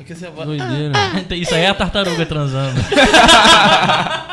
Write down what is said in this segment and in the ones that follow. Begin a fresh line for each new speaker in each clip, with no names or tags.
Porque você vai...
Doideira.
Isso aí é a tartaruga transando.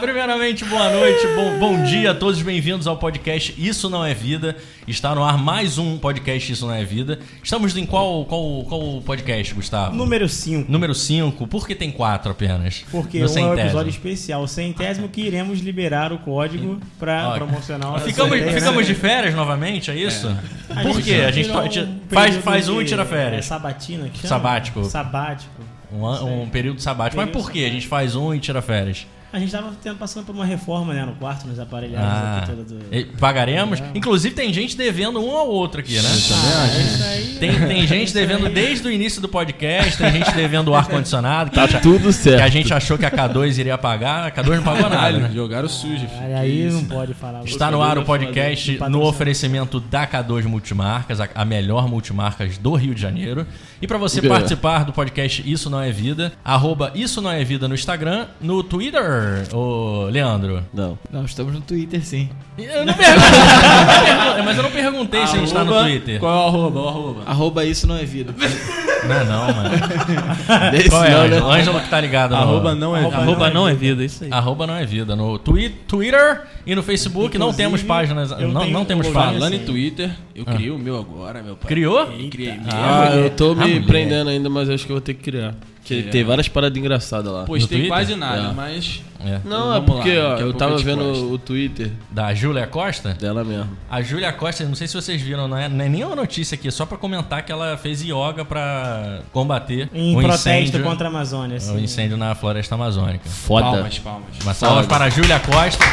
Primeiramente, boa noite, bom, bom dia a todos, bem-vindos ao podcast Isso Não É Vida. Está no ar mais um podcast Isso Não É Vida. Estamos em qual, qual, qual podcast, Gustavo?
Número 5.
Número 5. Por que tem quatro apenas?
Porque um é um episódio especial, o centésimo, que iremos liberar o código para promocionar o
Ficamos,
sorteio,
ficamos
né?
de férias novamente, é isso?
A
Por
gente
quê? A gente fa- tira-
um
faz, faz um e tira
É,
férias.
sabatina que chama?
Sabático.
Sabático.
Um, um período sabático. Mas
Período
por quê? A gente faz um e tira férias.
A gente tava tendo, passando por uma reforma né, no quarto, nos aparelhagens
Ah,
aqui toda do...
e pagaremos.
É.
Inclusive tem gente devendo um ao outro aqui, né?
Ah, isso aí-
Tem, tem gente devendo desde o início do podcast, tem gente devendo o ar-condicionado. que
Tá
a
tudo
Que a
certo.
gente achou que a K2 iria pagar, a K2 não pagou nada, né?
jogaram sujo, filho.
Olha aí, não pode falar.
Está no ar o podcast no oferecimento da K2 Multimarcas, a, a melhor multimarcas do Rio de Janeiro. E para você participar do podcast Isso Não É Vida, arroba Isso Não É Vida no Instagram, no Twitter, ô Leandro.
Não.
Não, estamos no Twitter sim.
Eu não perguntei, mas eu não perguntei se a gente tá no
Arroba-
Twitter.
Qual é o arroba? O arroba.
Arroba isso não é vida.
Não é não, mano.
Desse
Qual é,
não,
Ângelo?
né?
Ângelo que tá ligado no...
Arroba não é
Arroba
vida.
Arroba não é vida, isso aí.
Arroba não é vida. No twi Twitter e no Facebook não
Inclusive,
temos páginas. Não,
tenho
não temos páginas.
Falando em. Twitter, eu criei o meu agora, meu pai.
Criou?
Eu criei.
Ah, eu tô
Ah,
me
mulher.
prendendo ainda, mas acho que eu vou ter que criar. Porque
É.
tem várias paradas engraçadas lá.
Postei quase nada,
É.
mas.
É.
Não,
Então
é
vamos
porque,
lá,
ó,
daqui a
eu
pouco
tava
te
vendo
posto.
o Twitter
Da Júlia Costa?
dela mesmo.
A Júlia Costa, não sei se vocês viram, não é, não é nem uma notícia aqui, é só pra comentar que ela fez yoga pra combater
Em
o
protesto
incêndio,
contra a Amazônia.
o
Assim.
incêndio na floresta amazônica.
Foda.
Palmas, palmas.
Uma salva para a Júlia Costa.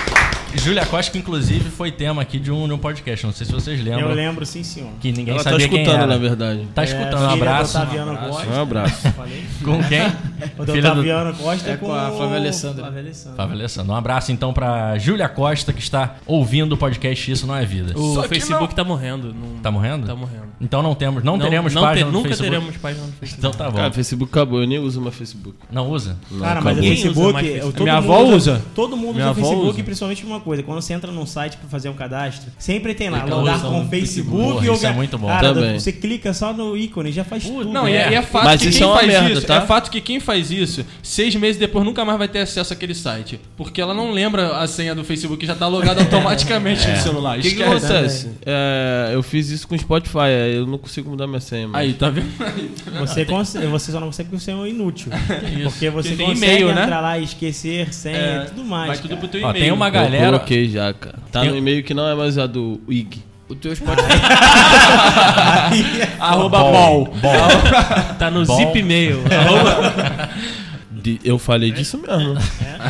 Júlia Costa, que inclusive foi tema aqui de um, de um podcast, não sei se vocês lembram.
Eu lembro, sim, senhor.
Que ninguém
Ela tá
sabia quem
escutando,
era.
na verdade.
Tá
É,
escutando, um abraço.
Um abraço.
Costa.
Um abraço.
Falei.
Com quem?
O
Filha do-
Otaviano Costa
É com a
o-
Flávia Alessandra.
Flávia Alessandra.
Fábio Alessandro. Um abraço então pra Júlia Costa, que está ouvindo o podcast Isso Não É Vida.
O
Só
Facebook tá morrendo. Não...
Tá morrendo?
Tá morrendo.
Então não temos, não, teremos
não
página
te-
no
Nunca
Facebook.
teremos página no Facebook.
Então tá bom.
Cara, o Facebook acabou, eu nem uso mais Facebook.
Não usa?
Não,
Cara, mas o.
Quem usa
Facebook.
mais
eu-
Facebook?
Minha avó usa.
Todo mundo usa Facebook, principalmente uma coisa. Quando você entra num site pra fazer um cadastro, sempre tem lá, logar com
o
Facebook.
Facebook.
ou
Isso é muito bom.
Cara,
Também.
você clica só no ícone, já faz tudo.
Não, e é, e é fato
Mas
que
isso
quem
é uma
faz
merda,
isso.
tá?
É fato que quem faz isso, seis meses depois nunca mais vai ter acesso àquele site. Porque ela não lembra a senha do Facebook que já tá logada automaticamente no celular.
O que, que acontece? É, eu fiz isso com o Spotify, aí eu não consigo mudar minha senha. Mas...
Aí, tá vendo? Aí, tá vendo?
Você, consegue, você só não consegue porque você é um inútil. Porque você
Porque tem
consegue
e-mail, né?
entrar lá e esquecer senha
É,
e tudo mais.
Vai tudo pro teu
Ó,
e-mail.
tem uma galera.
Coloquei já, cara. Tá no e-mail que não é mais a do IG.
O teu Spotify
Arroba bol.
Tá no
Bom.
Zip Mail.
De- eu falei disso mesmo.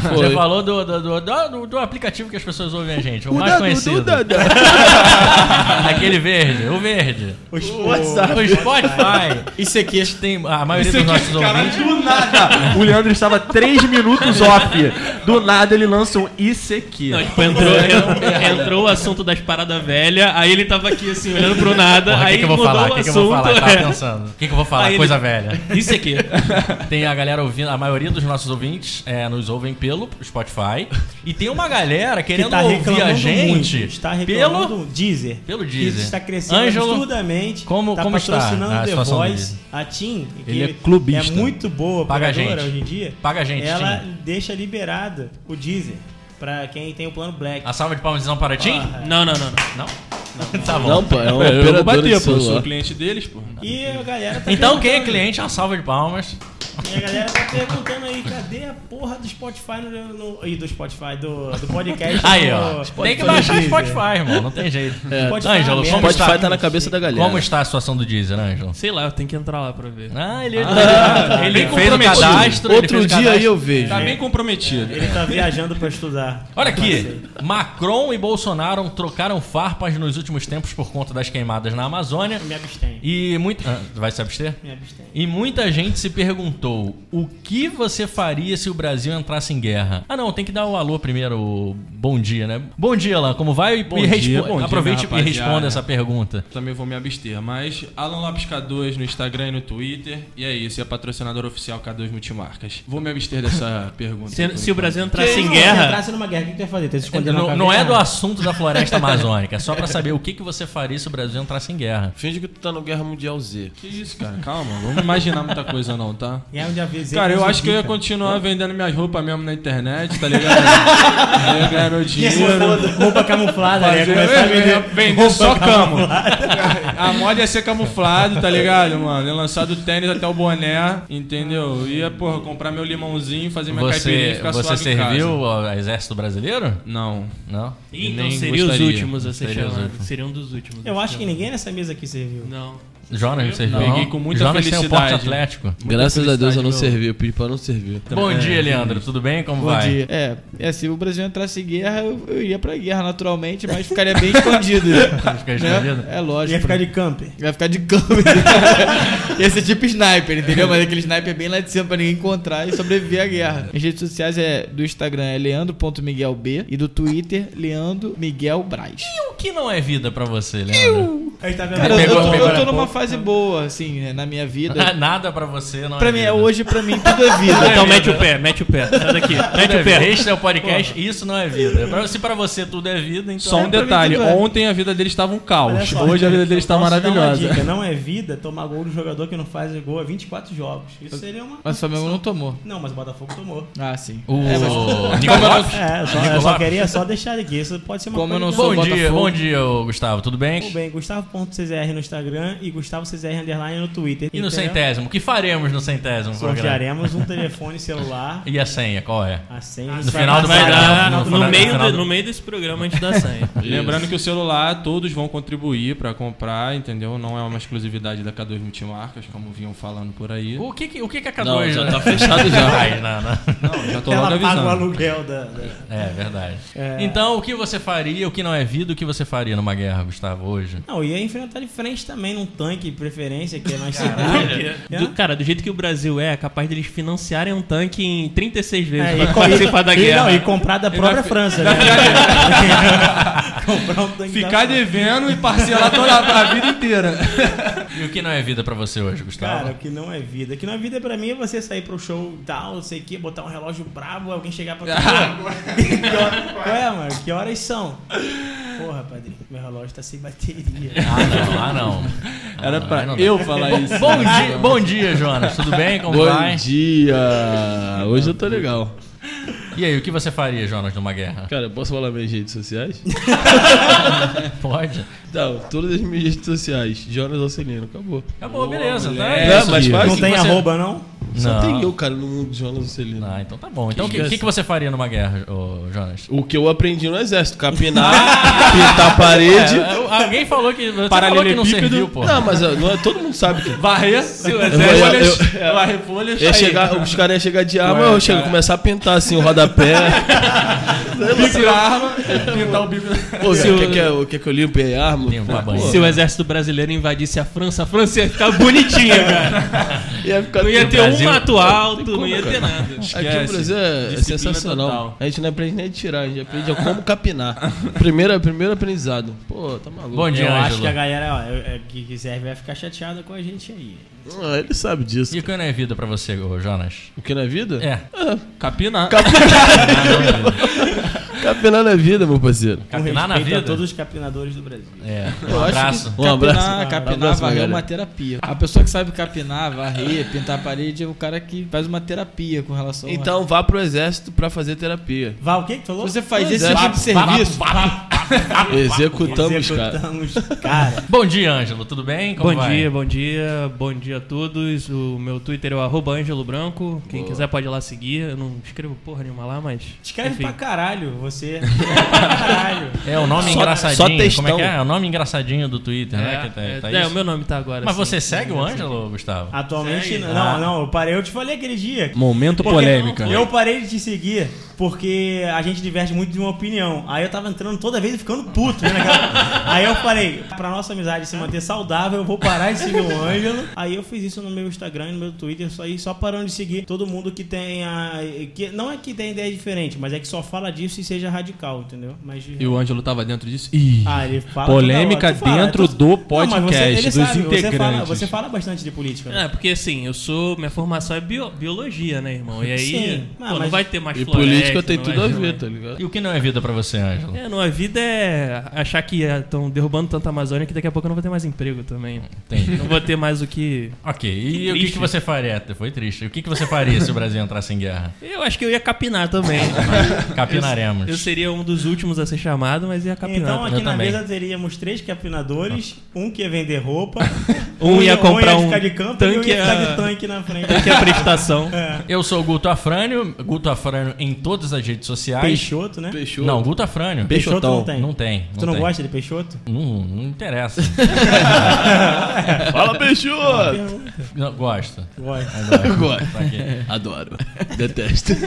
Você
Foi.
falou do, do, do, do- do aplicativo que as pessoas ouvem a gente, o, mais
Duda,
conhecido.
Duda, Duda.
Aquele verde, o verde.
O, o,
WhatsApp.
O Spotify.
Isso aqui
Tem a maioria
Isso
dos
aqui,
nossos
cara,
ouvintes.
do nada.
O Leandro estava 3 minutos off. Do nada ele lança um ICQ.
Não, tipo, entrou, en- entrou o assunto das paradas velhas, aí ele tava aqui assim, olhando pro nada,
Porra, o
aí
que, que eu vou
mudou
falar?
o
O que, que eu vou falar? Eu tava
é.
pensando. O que, que eu vou falar?
Aí
Coisa
ele-
velha.
Isso aqui.
Tem a galera ouvindo, a maioria dos nossos ouvintes é, nos ouvem pelo Spotify. E tem uma galera
que
querendo
tá
ouvir a gente
muito. Está reclamando
pelo.
Deezer.
pelo
Que
Deezer.
está crescendo
Ângelo,
absurdamente.
como-
tá
como está
patrocinando
a
The Voice. A TIM, que
Ele é clubista.
é muito boa
Paga a gente.
hoje em dia.
Paga a gente,
Ela
TIM.
deixa liberado o Deezer pra quem tem o plano Black.
A salva de palmas não para Tim?
Ah,
Não, não, não. não.
Não? Tá bom.
Não, pô, é uma
Eu vou bater, pô. Eu sou cliente deles, pô.
E a galera tá
Então quem é cliente, uma salva de palmas.
E a galera tá perguntando aí, cadê a porra do Spotify no. no ih, do Spotify, do, do podcast.
Aí, ó.
Spotify
Tem que baixar o. Spotify, irmão. Não tem jeito.
É,
Spotify
Ângelo, está,
Spotify tá na cabeça da galera.
como está a situação do Deezer, Ângelo?
Sei lá, eu tenho que entrar lá pra ver.
Ah, ele,
tá.
ele
Bem
fez o
comprometido.
cadastro. ele
Outro dia
cadastro.
aí eu vejo.
Tá bem comprometido.
Ele tá viajando pra estudar.
Olha aqui, Macron e Bolsonaro trocaram farpas nos últimos tempos por conta das queimadas na Amazônia.
Eu me abstenho.
E muito. Ah, vai se abster?
Me abstenho.
E muita gente se perguntou: o que você faria se o Brasil entrasse em guerra? Ah, não, tem que dar o alô primeiro, o bom dia, né? Bom dia, Alan, como vai?
Bom
e
dia, bom dia,
Aproveite
minha
e responda essa pergunta.
Também vou me abster, mas Alan Lopes K2 no Instagram e no Twitter. E é isso, e é patrocinador oficial K2 Multimarcas. Vou me abster dessa pergunta.
Se, se o Brasil entrasse
Se
em guerra.
entrasse guerra, o que tu ia fazer? Tu ia se
Não, não é do assunto da floresta amazônica, é só pra saber o que, que você faria se o Brasil entrasse em guerra.
Finge que tu tá no Guerra Mundial Z.
Que isso, cara? Calma, vamos imaginar muita coisa não, tá?
Um dia avisei
Cara, eu acho que eu ia continuar vendendo minhas roupas mesmo na internet, tá ligado? eu ia ganhar meu dinheiro.
Roupa camuflada, né?
Fazer,
Começar a vender
vender
roupa
só camo. A moda ia ser camuflado, tá ligado, mano? Ia lançar do tênis até o boné, entendeu? Ia, porra, comprar meu limãozinho, fazer minha caipirinha e
Você,
ficar
você
suave em casa.
serviu ao exército brasileiro?
Não.
Não?
Então seria os
gostaria.
últimos a ser
Seria os
chamado. Seria um dos últimos.
Eu acho que ninguém nessa mesa aqui serviu.
Não.
Jonas não serviu?
Peguei com muita
Jonas tem o
felicidade.
porte atlético.
Graças a Deus eu não
felicidade,
servi, eu pedi pra não servir.
Bom dia, Leandro. Tudo bem? Como
Bom
vai?
dia. É, é, se o Brasil entrasse em guerra, eu, eu iria pra guerra naturalmente, mas ficaria bem escondido.
Fica escondido?
né? É lógico.
Ia ficar de camper.
Vai ficar de câmera. Ia ser tipo sniper, entendeu? Mas aquele sniper bem lá de cima pra ninguém encontrar e sobreviver à guerra. As redes sociais é do Instagram é leandro.miguelb e do Twitter, Leandro Miguel Braz.
E o que não é vida pra você, Leandro?
Aí tá vendo?
Cara, eu,
pegou-
eu tô,
pegou
eu tô numa. Fase boa, assim, né, na minha vida.
Nada pra você não
Pra
é
mim,
vida.
hoje, pra mim, tudo é vida.
Então mete o pé, mete o pé. Sai daqui. Mete
é
o pé.
Este é o podcast, isso não é vida. Se pra você tudo é vida, então...
Só um detalhe,
é.
ontem a vida deles estava um caos.
Só,
Hoje a vida deles está maravilhosa.
dica, Não é vida tomar gol do jogador que não faz gol há 24 jogos. Isso seria uma.
Mas o Flamengo não tomou.
Não, mas o Botafogo tomou.
Ah, sim.
O
É, mas-
Nicolás?
É, eu só, eu só queria só deixar aqui. Isso pode ser uma
Como eu
coisa
não sou
Bom dia, bom dia, Gustavo. Tudo bem?
Tudo bem, Gustavo.czr no Instagram e Gustavo CZR underline no Twitter.
E no centésimo? O que faremos no centésimo?
Sortearemos um telefone celular.
E a senha, qual é?
A senha.
No final do programa. no
meio
no
do- meio desse programa a gente dá senha.
Lembrando que o celular todos vão contribuir pra comprar, entendeu? Não é uma exclusividade da K2 Multimarcas, como vinham falando por aí.
O que, que- o que, que a K2...
Não, já tá fechado já.
Ai, não, não.
Não, já tô logo
Ela paga o
avisando.
aluguel da. da-
É, verdade.
É.
Então, o que você faria, o que não é vida, o que você faria numa guerra, Gustavo, hoje?
Não, ia enfrentar de frente também num tanque, preferência, que é mais seguro.
do- cara, do jeito que o Brasil é, é capaz deles financiarem um tanque em 36 vezes
É,
pra
e,
participar da
e,
guerra.
não, e comprar da própria
vai-
França, né? comprar um tanque
Ficar
da
devendo e parcelar toda a a vida inteira.
E o que não é vida pra você hoje, Gustavo?
Cara, o que não é vida. O que não é vida pra mim é você sair pro show e tal, não sei o que, botar um relógio brabo, alguém chegar pra Pô, que hora- Qual é, mano? Que horas são? Porra, padrinho, meu relógio tá sem bateria.
Ah, não, ah, não. Ah,
Era
não,
pra eu falar isso.
Bom dia, bom dia, Jonas. Tudo bem? Como
Bom
vai?
dia! Hoje eu tô legal.
E aí, o que você faria, Jonas, numa guerra?
Cara, posso falar minhas redes sociais?
Pode?
Não, todas as minhas redes sociais. Jonas Alcelino, acabou.
Acabou, beleza. Tá? É
É, mas
não
que
tem
você-
arroba, não?
Só
Não.
tem eu, cara, no mundo de Jonas Alcelino.
Ah, então tá bom. Então, o que,
Que
que, você faria numa guerra, ô, Jonas?
O que eu aprendi no exército, capinar, pintar a parede.
É, alguém falou que você falou que não serviu, pô.
Não, mas não é, todo mundo sabe que.
Varrer, se o exército varrer folhas,
Ia chegar, os caras iam chegar de arma, eu chego, começar a pintar assim o rodapé.
bico da arma, pintar o bico.
Pô,
Se
quer,
o-
quer, quer que eu limpe a arma?
A.
Se o exército brasileiro invadisse a França, a França ia ficar bonitinha, cara.
ia ficar
Não ia ter
Brasil-
um mato alto,
como,
não ia ter nada.
Aqui no
Esquece.
Brasil é, é sensacional.
total.
A gente não aprende nem a tirar, a gente aprende a como capinar. Primeiro, primeiro aprendizado. Pô, tá maluco.
Bom dia,
Eu acho
Ângelo.
que a galera ó, é- é- que serve vai ficar chateada com a gente aí.
Ah, ele sabe disso.
E o que não é vida pra você, Jonas?
O que na vida?
É.
Capinar.
Capinar na vida, meu parceiro.
Capinar na
respeito a
vida?
todos os capinadores do Brasil.
É. Um abraço.
que- Um abraço.
Capinar, capinar,
abraço,
varrer é uma terapia. A pessoa que sabe capinar, varrer, pintar a parede é o cara que faz uma terapia com relação a...
Então vá pro exército pra fazer terapia.
Vá, o que que tu falou?
Você faz esse tipo de serviço.
Executamos, cara.
Executamos, cara.
Bom dia, Ângelo. Tudo bem? Como
Bom
vai?
dia, bom dia, bom dia a todos. O meu Twitter é o Ângelo Branco. Quem quiser pode ir lá seguir. Eu não escrevo porra nenhuma lá, mas.
Escreve
enfim.
pra caralho, você. caralho.
É o nome
Só-
engraçadinho.
só
Como é
textão.
que é? É o nome engraçadinho do Twitter, né?
É,
Que tá,
é,
tá
é, o meu nome tá agora.
Mas
assim.
você segue o Ângelo, Gustavo?
Atualmente,
Segue.
não,
Ah.
não, eu parei, eu te falei aquele dia.
Momento
Porque
polêmica.
Eu parei de te seguir porque a gente diverge muito de uma opinião. Aí eu tava entrando toda vez e ficando puto. Né, naquela- Aí eu falei, pra nossa amizade se manter saudável, eu vou parar de seguir o Ângelo. Aí eu fiz isso no meu Instagram e no meu Twitter, só, aí só parando de seguir todo mundo que tenha. Que, não é que tenha ideia diferente, mas é que só fala disso e seja radical, entendeu? Mas de-
E o Ângelo tava dentro disso? Ih.
Ah, ele fala
Polêmica
fala,
dentro
tu-
do
Não, mas
podcast,
você- ele
dos
sabe, Você fala,
integrantes.
você fala bastante de política. né?
É, porque assim, eu sou. Minha formação é bio- biologia, né, irmão? E aí.
Sim.
pô,
Ah,
não
mas-
vai ter mais
E
floresta.
Música tem
não
tudo a ver, tá ligado?
E o que não é vida pra você, Ângelo?
É, não, a vida é achar que estão derrubando tanta Amazônia que daqui a pouco eu não vou ter mais emprego também.
Tem.
Não vou ter mais o que.
Ok, e
Que
o que, que você faria? Foi triste. O que, que você faria se o Brasil entrasse em guerra?
Eu acho que eu ia capinar também.
Capinaremos.
Eu seria um dos últimos a ser chamado, mas ia capinar.
Então aqui na
também.
mesa teríamos três capinadores, um que ia vender roupa,
Um ia comprar um
ficar de campo e um
tanque
ia ficar
a-
de tanque na frente.
que é a prestação.
Eu sou o Guto Afrânio, Guto Afrânio em todas as redes sociais.
Peixoto, né?
Fechou.
Não, Guto Afrânio.
Peixoto não tem.
Não tem.
Tu não
tem.
gosta de Peixoto?
Não, não interessa.
Fala, Peixoto!
Não, gosto.
Gosto.
Gosto. Adoro. Detesto.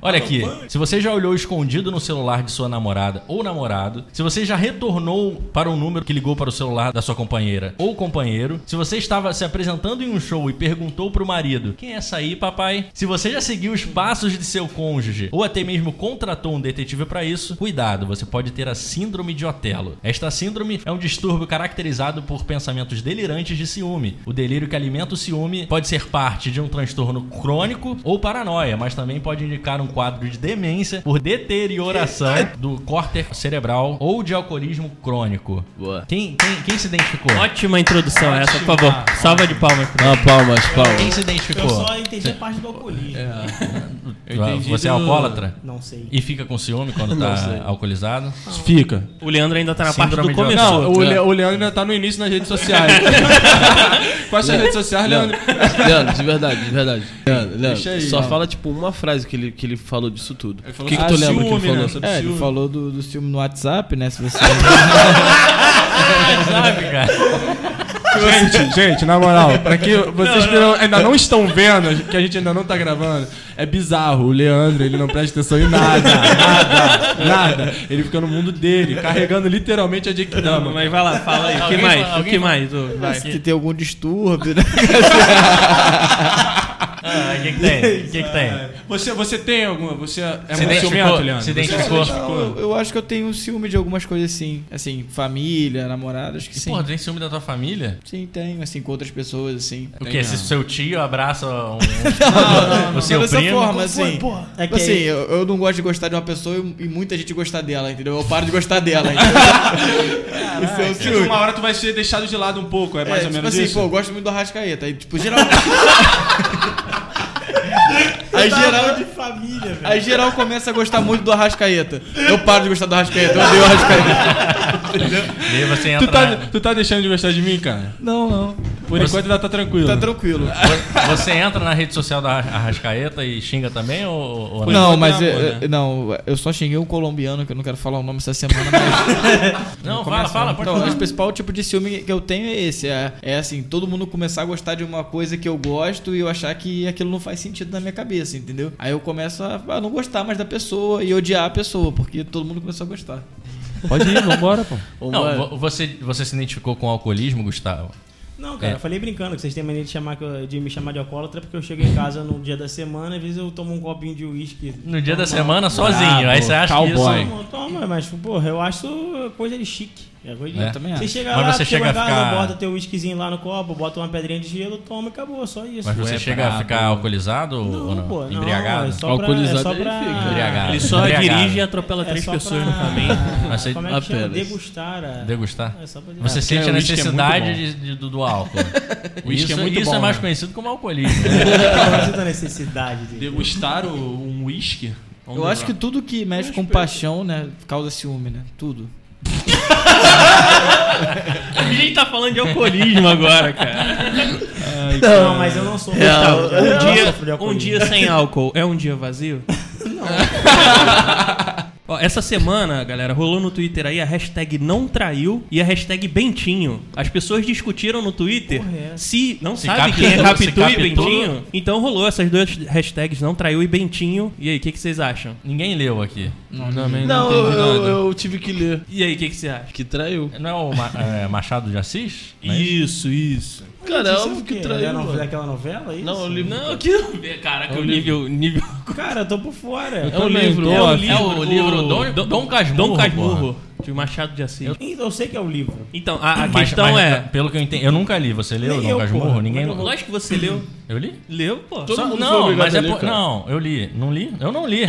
Olha aqui, se você já olhou escondido no celular de sua namorada ou namorado, se você já retornou para um número que ligou para o celular da sua companheira ou companheiro, se você estava se apresentando em um show e perguntou pro marido: "Quem é essa aí, papai?", se você já seguiu os passos de seu cônjuge ou até mesmo contratou um detetive para isso, cuidado, você pode ter a síndrome de Otelo. Esta síndrome é um distúrbio caracterizado por pensamentos delirantes de ciúme. O delírio que alimenta o ciúme pode ser parte de um transtorno crônico ou paranoia, mas também pode indicar um quadro de demência por deterioração do córtex cerebral ou de alcoolismo crônico.
Boa.
Quem, quem, quem se identificou?
Ótima introdução essa, por favor. Salva de palmas.
Ah, palmas, palmas.
Quem se
Eu
identificou?
só entendi a parte do alcoolismo.
Eu entendi
Você é
do-
alcoólatra?
Não sei.
E fica com ciúme quando
Não
tá alcoolizado?
Fica.
O Leandro ainda tá na parte
Síndrome
do
de
começou.
Não, o,
É.
Le- o Leandro ainda tá no início nas redes sociais. Quais são as redes sociais, Leandro?
Leandro, de verdade, de verdade. Leandro, Leandro
Deixa aí,
só
Leandro.
fala, tipo, uma frase que ele, que ele falou disso tudo. O que, que tu lembra que
ciúme,
ele falou?
né? Sobre
É, ele
ciúme.
falou do, do filme no WhatsApp, né? Se você.
Sabe, cara?
Gente, gente, na moral, pra que vocês que não- ainda não estão vendo, que a gente ainda não tá gravando, é bizarro. O Leandro, ele não presta atenção em nada, nada, nada. Ele fica no mundo dele, carregando literalmente a Jequidama.
Mas vai lá, fala aí. O que
Alguém
mais? O
alguém
que mais? Vai.
que tem algum distúrbio, né?
Ah, o que, que tem? O que, que tem?
Você, você tem alguma? Você é
Se
muito ciumento, Leandro?
Se
Você
identificou?
Não, eu, eu acho que eu tenho ciúme de algumas coisas assim. Assim, família, namorada, acho que sim.
Porra, tem ciúme da tua família?
Sim, tenho, assim, com outras pessoas, assim.
O quê? Se seu tio abraça um, o
Não,
seu
dessa
primo?
forma, assim.
É que
assim, eu, eu não gosto de gostar de uma pessoa e, e muita gente gostar dela, entendeu? Eu paro de gostar dela, entendeu? Isso é o
Tipo,
ciúme.
uma hora tu vai ser deixado de lado um pouco, é mais
É,
ou
tipo
menos
assim,
isso?
pô, eu gosto muito do Arrascaeta. Aí, tipo, geral. Aí geral.
de família, velho.
Aí geral começa a gostar muito do Arrascaeta. Eu paro de gostar do Arrascaeta, eu odeio o Arrascaeta.
E você entra.
Tu tá, tu tá deixando de gostar de mim, cara?
Não, não.
Por enquanto ainda tá tranquilo.
Tá tranquilo.
Você entra na rede social da Arrascaeta e xinga também ou, ou
Não,
enquanto
mas
é
eu,
amor, né?
não, eu só xinguei um colombiano, que eu não quero falar o nome essa semana, mas.
Não, fala,
Começa-
fala, pode
Não,
falar.
o principal tipo de ciúme que eu tenho é esse. É, é assim, todo mundo começar a gostar de uma coisa que eu gosto e eu achar que aquilo não faz sentido na minha cabeça, entendeu? Aí eu começo a, a não gostar mais da pessoa e odiar a pessoa, porque todo mundo começou a gostar.
Pode ir, vambora, pô.
Ô,
Não, você, você se identificou com o alcoolismo, Gustavo?
Não, cara,
É.
eu falei brincando que vocês têm mania de, chamar, de me chamar de alcoólatra porque eu chego em casa no dia da semana, às vezes eu tomo um copinho de uísque.
No dia da semana, sozinho. aí você acha
cowboy.
que isso...
Toma, toma, mas, porra, eu acho coisa de chique. É coisa de...
É.
também
Você chega
Mas
lá,
você
chega
chega
em casa,
a ficar-
bota teu whiskyzinho lá no copo, bota uma pedrinha de gelo, toma e acabou, só isso.
Mas você
Ué,
chega a
brabo.
ficar alcoolizado ou não?
pô, não,
Embriagado?
é só pra,
Alcoolizado
é só
ele
pra...
fica.
Embriagado.
Ele só
Embriagado.
dirige e atropela
É
três
só
pessoas
pra-
no caminho.
Mas você-
Como é que chama?
Apenas.
Degustar. a-
Degustar?
É só pra
Você
É,
sente a
é
necessidade de- de- do, do álcool.
O uísque
isso
é muito
isso
bom,
é mais
né?
conhecido como alcoolismo.
Qual é a necessidade dele?
Degustar o- um uísque?
Eu acho que tudo que mexe com paixão, né, causa ciúme, né? Tudo.
A gente tá falando de alcoolismo agora, cara.
Não, mas eu não sou
Gustavo,
eu
um,
não
dia,
sofro de
um
alcoolismo.
dia sem álcool é um dia vazio? Não. Ó, essa semana, galera, rolou no Twitter aí a hashtag não traiu e a hashtag Bentinho. As pessoas discutiram no Twitter
Porra, é
se não
Se
sabe quem é
captou,
Capitu
se
e
captou.
Bentinho. Então rolou essas duas hashtags não traiu e Bentinho. E aí, o que, que vocês acham?
Ninguém leu aqui.
Também
não,
não,
eu, eu, eu tive que ler.
E aí, o que, que você acha?
Que traiu.
Não é o Ma- é, Machado de Assis? Não é isso?
Isso, isso.
Cara, é
o
que
quê?
traiu.
É no-
mano.
daquela novela, isso?
Não, o livro.
Não, que Caraca,
É
o nível, nível.
Cara, eu tô por fora.
É um livro.
É o
É
livro,
o livro Dom,
Dom-
Dom Casmurro.
Dom Casmurro.
porra.
De Machado de Assis.
Então, eu sei que é o livro.
Então, a, a
Mas-
questão
mas,
é.
Pelo que eu entendi, eu nunca li. Você leu
Nem
Dom
eu,
Casmurro?
porra.
Ninguém.
É eu
Lógico que você leu.
Eu li?
Leu, pô.
Todo
Só-
mundo
não, mas é por-. Não, eu li. Não li? Eu não li.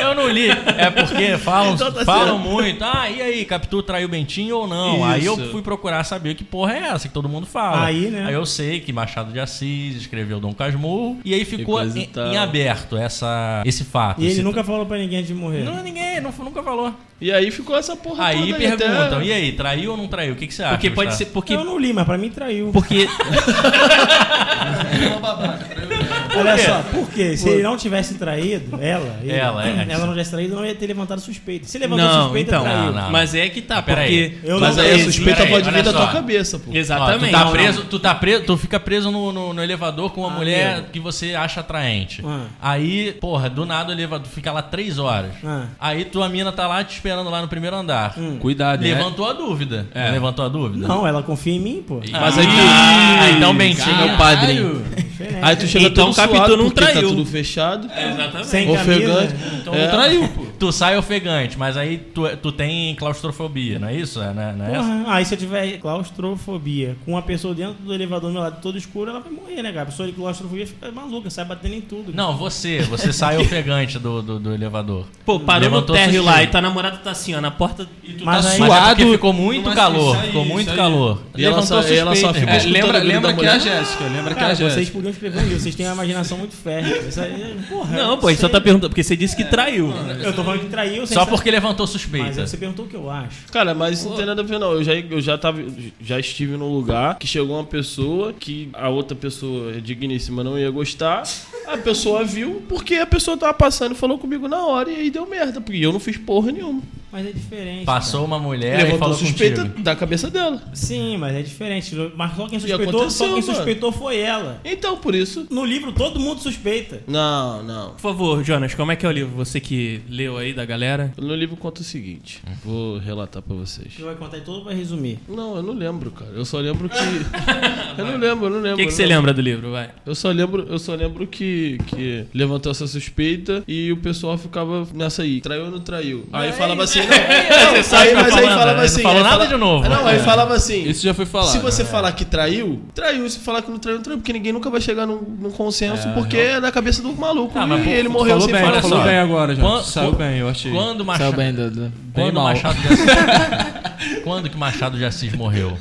eu não li. É porque falam,
Então tá
falam muito. Ah, e aí, Capitu traiu Bentinho ou não? Aí eu
Isso.
fui procurar saber que porra é essa que todo mundo fala.
Aí, né?
Aí eu sei que Machado de Assis escreveu Dom Casmurro. E aí ficou
e
em, em aberto essa, esse fato.
E ele nunca falou pra ninguém antes de morrer.
Não, ninguém, não, nunca falou.
E aí ficou essa porra
Aí
toda
perguntam,
até-
e aí, traiu ou não traiu? O que, que você acha?
Porque pode
Gustavo?
ser. Porque.
Eu não li, mas pra mim traiu.
Porque. É uma babaca. Né?
Olha
quê?
só, por quê? Se ele não tivesse traído, ela, ele,
Ela, é.
ela não tivesse traído, não ia ter levantado suspeita. Se levantou
Não,
suspeita,
então.
traiu.
Não, não.
Mas é que tá,
Ah, peraí.
porque.
Eu
Mas
não
aí a suspeita
Peraí,
pode vir da tua cabeça, pô.
Ó,
Exatamente.
tu, tá
Não,
preso, tu, tá preso, tu fica preso no, no, no elevador com uma
Ah,
mulher
amigo.
que você acha atraente.
Ah.
Aí, porra, do nada o elevador fica lá três horas.
Ah.
Aí tua mina tá lá te esperando lá no primeiro andar.
Hum.
Cuidado, né?
Levantou a dúvida.
É.
Levantou a dúvida?
Não, ela confia em mim, pô.
Mas aí
Ah, então Bentinho é o padrinho.
Diferente.
Aí tu chega
Então
todo
o Capitu
suado
não
tá
traiu.
tudo fechado.
Exatamente.
Sem camisa.
Ofegante.
Então
É.
não traiu, pô. Tu sai ofegante, mas aí tu, tu tem claustrofobia, não é isso? É, não é, não é?
Porra, aí se eu tiver claustrofobia com uma pessoa dentro do elevador do meu lado todo escuro, ela vai morrer, né, cara? A pessoa de claustrofobia fica maluca, sai batendo em tudo.
Não, você. Você sai ofegante do, do, do elevador.
Pô, parou
Levantou
no térreo lá e tua namorada tá assim, ó, na porta. E tu
Mas
tá
aí-
Mas é
Suado.
porque ficou muito
Numa-
calor.
aí,
ficou muito
aí.
calor.
E ela só- ela só.
É, lembra lembra que é a. Jéssica, lembra que é
Cara,
a
vocês
Jéssica.
podiam escrever um livro, vocês têm uma imaginação muito fértil. Isso aí, porra,
Não, pô, a gente só tá perguntando, porque você disse que traiu.
Eu tô que traiu,
Só porque levantou
Mas
suspeita.
aí você perguntou o que eu acho.
Cara, mas isso não tem nada a ver, não. Eu já, eu já, tava, já estive num lugar que chegou uma pessoa que a outra pessoa digníssima não ia gostar. A pessoa viu porque a pessoa tava passando e falou comigo na hora e aí deu merda. Porque eu não fiz porra nenhuma.
Mas é diferente.
Passou uma mulher e
Levantou
falou
suspeita
contigo.
da cabeça dela.
cara. Sim, mas é diferente. Mas só quem
E
suspeitou, só quem
mano.
suspeitou foi ela.
Então, por isso.
No livro todo mundo suspeita.
Não, não.
Por favor, Jonas, como é que é o livro? Você que leu aí da galera.
No livro conta o seguinte. Vou relatar pra vocês.
Você vai contar e todo vai resumir.
Não, eu não lembro, cara. Eu só lembro que. eu não lembro, eu não lembro.
O que, que você lembra do livro? Vai.
Eu só lembro, eu só lembro que, que levantou essa suspeita e o pessoal ficava nessa aí, traiu ou não traiu? Aí falava assim, não, não,
sabe
aí,
o que eu
mas
tô
aí
falando,
falava
né?
assim,
Não falou nada
fala-
de novo.
Não, aí falava assim,
Isso já foi falado.
se você falar que traiu, traiu, se falar que não traiu, não traiu, porque ninguém nunca vai chegar num, num consenso, porque é na cabeça do maluco
Ah, mas
e
pô,
ele morreu
falou
sem
bem,
falar.
falou
só.
bem agora, já.
Quando-
Saiu bem, eu achei.
Quando
Saiu
Machado,
bem, Dudu.
Quando
mal.
Machado de Assis... Quando que Machado de Assis morreu?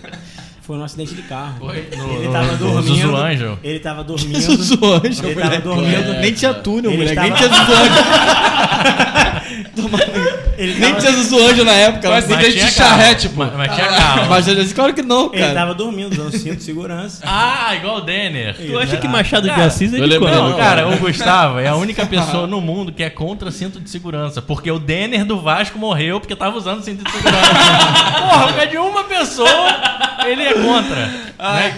Foi um acidente de carro.
No-
Ele tava
no
dormindo.
Zuzu Anjo.
Ele tava dormindo.
Zuzu Anjo,
Ele tava dormindo.
Nem tinha túnel,
Ele
moleque. Nem
estava-
tinha Zuzu Anjo.
Ele
Nem
tava,
tinha Zuzu Anjo na época.
Mas
Mas
tem
tinha
de charrete, pô.
Mas, mas tinha carro.
mas eu disse, claro que não,
ele
cara.
tava dormindo, usando cinto de segurança.
Ah, igual o Denner.
Tu acha que Machado de
Cara,
Assis é de quando?
Não, cara, o Gustavo é a única pessoa no mundo que é contra cinto de segurança. Porque o Denner do Vasco morreu porque tava usando cinto de segurança. Porra, por causa de uma pessoa, ele é contra. Né?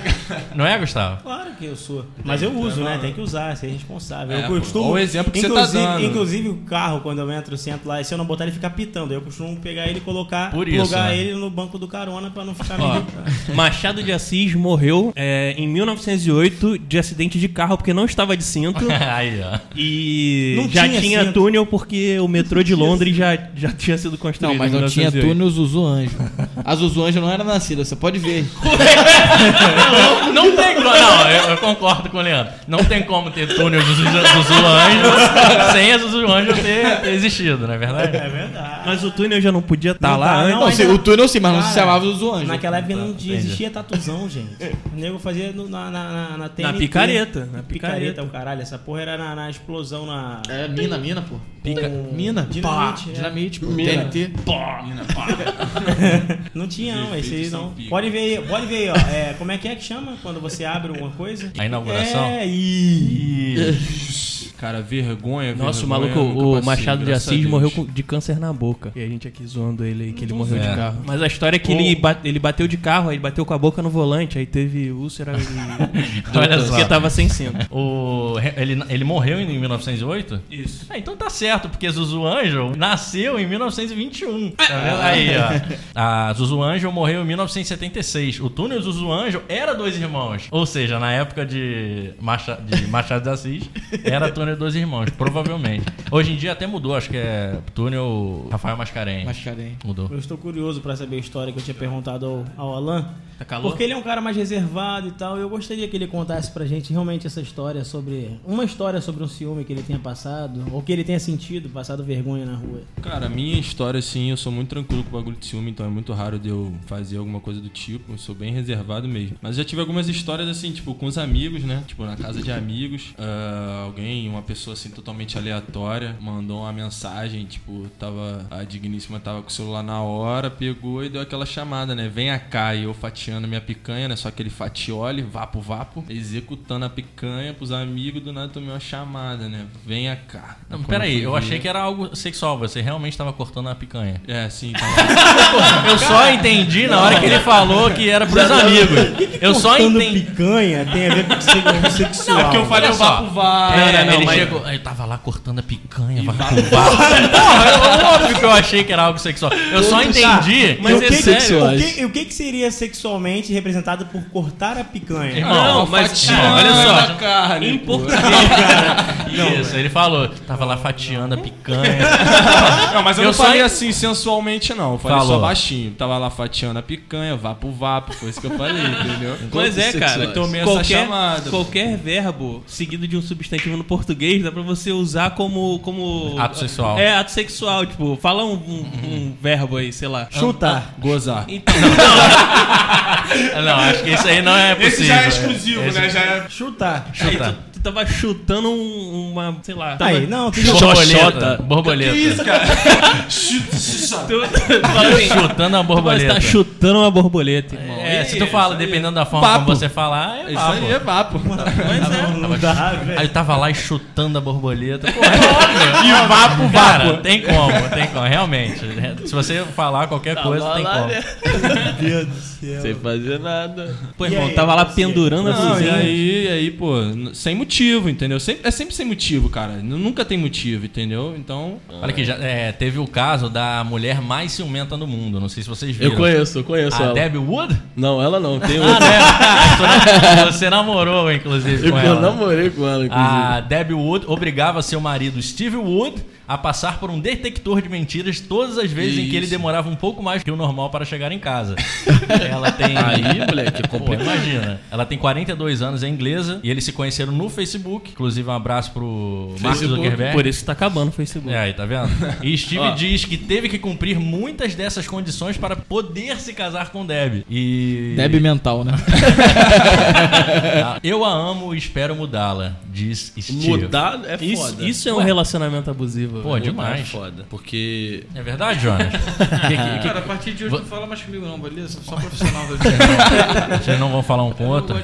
Não é, Gustavo?
Claro que eu sou. Mas eu uso, né? Tem que usar, ser responsável.
É,
eu costumo.
olha o exemplo que você tá
inclusive,
dando.
Inclusive o carro, quando eu entro, sento lá, e se eu não botar ele fica pitando. Eu costumo pegar ele e colocar,
Por isso,
plugar
né?
ele no banco do carona pra não ficar meio.
Machado de Assis morreu é, em 1908 de acidente de carro porque não estava de cinto.
Aí, ó.
E
Não
já
tinha
tinha, túnel porque o metrô de Londres já, já tinha sido construído.
Não, mas
em
não tinha
1908.
túnel Zuzu Anjo. A Zuzu Anjo não era nascida, você pode ver.
Não, não tem como. Não, eu, eu concordo com o Leandro. Não tem como ter túnel do Zuzu Anjo sem a Zuzu Anjo ter, ter existido, não é verdade?
É verdade.
Mas o túnel já não podia estar
Não
lá
tá,
antes.
não,
Não,
ainda-
sim, o túnel sim, mas não se
Cara,
chamava Zuzu Anjo.
Naquela época não
entendi.
existia tatuzão, gente. O nego fazia no- na, na, na, na
Na
TNT.
picareta. Na
Picareta, o caralho. Essa porra era na, na explosão na.
É, mina, mina, pô. Pica, mina.
dinamite,
Pá,
é.
dinamite, pô.
Mina.
TNT.
Não tinha, não. Esse aí não. Pode ver aí, pode ver aí, ó. É, como é que é que chama quando você abre alguma coisa?
A inauguração?
É, isso.
Cara, vergonha,
Nossa, o
vergonha,
maluco,
nunca
o
passei,
Machado de Assis morreu de câncer na boca. E a gente aqui zoando ele aí, que ele morreu
É.
de carro. Mas a história é que ele, ba- ele bateu de carro, aí bateu com a boca no volante, aí teve úlcera e...
Olha só.
Porque tava sem cinto.
O, ele, ele morreu em 1908?
Isso.
Ah, então tá certo. porque Zuzu Angel nasceu em 1921. Tá vendo? Aí, ó. A Zuzu Angel morreu em 1976. O túnel Zuzu Angel era dois irmãos. Ou seja, na época de, Macha, de Machado de Assis, era túnel dois irmãos, provavelmente. Hoje em dia até mudou, acho que é túnel Rafael Mascarenhas.
Mascarenhas.
Mudou.
Eu estou curioso pra saber a história que eu tinha perguntado ao, ao Alan.
Tá calor?
Porque ele é um cara mais reservado e tal. Eu gostaria que ele contasse pra gente realmente essa história sobre. Uma história sobre um ciúme que ele tenha passado, ou que ele tenha sentido, passado vergonha na rua.
Cara, a minha história, assim, eu sou muito tranquilo com o bagulho de ciúme, então é muito raro de eu fazer alguma coisa do tipo. Eu sou bem reservado mesmo. Mas já tive algumas histórias, assim, tipo, com os amigos, né? Tipo, na casa de amigos. ah, alguém, uma pessoa, assim, totalmente aleatória, mandou uma mensagem, tipo, tava. A digníssima tava com o celular na hora, pegou e deu aquela chamada, né? Venha cá, e eu fatiando minha picanha, né? Só aquele fatiole, vapo, vapo, executando a picanha pros amigos, do nada tomei uma chamada, né? Venha cá.
Não,
Quando
peraí, eu
ver-
achei que era algo sexual. Você realmente estava cortando a picanha.
É, sim, tava.
Eu só entendi na hora que ele falou que era pros amigos. Eu só
Cortando
entendi.
picanha tem a ver com ser sexual.
porque eu falei o
só.
vapo vapo.
É,
Não, não,
ele
mas-
chegou. Eu tava lá cortando a picanha, vai vapo vapo. Porra, óbvio que eu achei que era algo sexual. Eu só entendi.
Mas
Mas
o
é
que,
sério.
o, que, o que que seria sexualmente representado por cortar a picanha?
Irmão,
Não, mas olha só.
carne,
Em português,
Isso, ele falou. Tava lá fatiando a picanha.
Não, mas eu,
Eu
não falei assim sensualmente, não. Eu falei
Falou.
só baixinho. Tava lá fatiando a picanha, vapo vapo. Foi isso que eu falei, entendeu?
Mas é, cara,
Eu tomei essa
qualquer,
chamada.
qualquer verbo seguido de um substantivo no português dá pra você usar como. como
Ato sexual.
É, ato sexual. Tipo, fala um, um- um verbo aí, sei lá.
Chutar.
Gozar.
Então,
Não, acho que isso aí não é possível.
Esse já é exclusivo,
Esse-
né? Já é...
Chutar.
aí
Chutar.
Tava chutando um- uma. sei lá.
Tá aí, não, tu
Borboleta. Borboleta.
Que isso, cara?
Tu, fala assim,
Chutando a
Você
borboleta.
tá chutando uma borboleta, irmão.
É, se tu fala, dependendo da forma
Vapo.
como você falar, é
Isso
vapo.
aí é vapo.
Não dá, velho.
Aí eu tava lá e chutando a borboleta. Pô, é. E vapo, Cara, tem como, tem como, realmente. Se você falar qualquer coisa, tem como.
Meu Deus do céu.
Sem fazer nada.
Pô,
E
irmão, tava lá
você?
pendurando a
Não, e
blusinha.
aí, aí, pô, sem motivo, entendeu? Sempre, é sempre sem motivo, cara. Nunca tem motivo, entendeu? Então.
Olha aqui, já, é, teve o caso da mulher mais ciumenta do mundo. Não sei se vocês viram.
Eu conheço, eu conheço
A
ela.
Debbie Wood?
Não, ela não. Tem
Ah,
outra.
né? Você namorou, inclusive,
Eu,
com
eu
ela.
namorei com ela, inclusive.
A Debbie Wood obrigava seu marido Steve Wood a passar por um detector de mentiras todas as vezes em que ele
Isso.
demorava um pouco mais que o normal para chegar em casa. Ela tem.
Aí, moleque, é
Pô, imagina. Ela tem 42 anos, é inglesa, e eles se conheceram no Facebook. Inclusive, um abraço pro Mark
Facebook,
Zuckerberg.
Por isso que tá acabando o Facebook.
É, aí, tá vendo? E Steve
Ó.
diz que teve que cumprir muitas dessas condições para poder se casar com Debbie. E.
Deb mental, né?
Eu a amo e espero mudá-la, diz Steve.
Mudar é
Isso,
foda.
isso é um relacionamento abusivo.
Pô,
velho.
demais.
É foda. Porque.
É verdade, Jonas? Que- que- que-
Cara, a partir de hoje não fala mais comigo não, beleza? Só profissional.
Vocês não vão falar um com o
não
outro?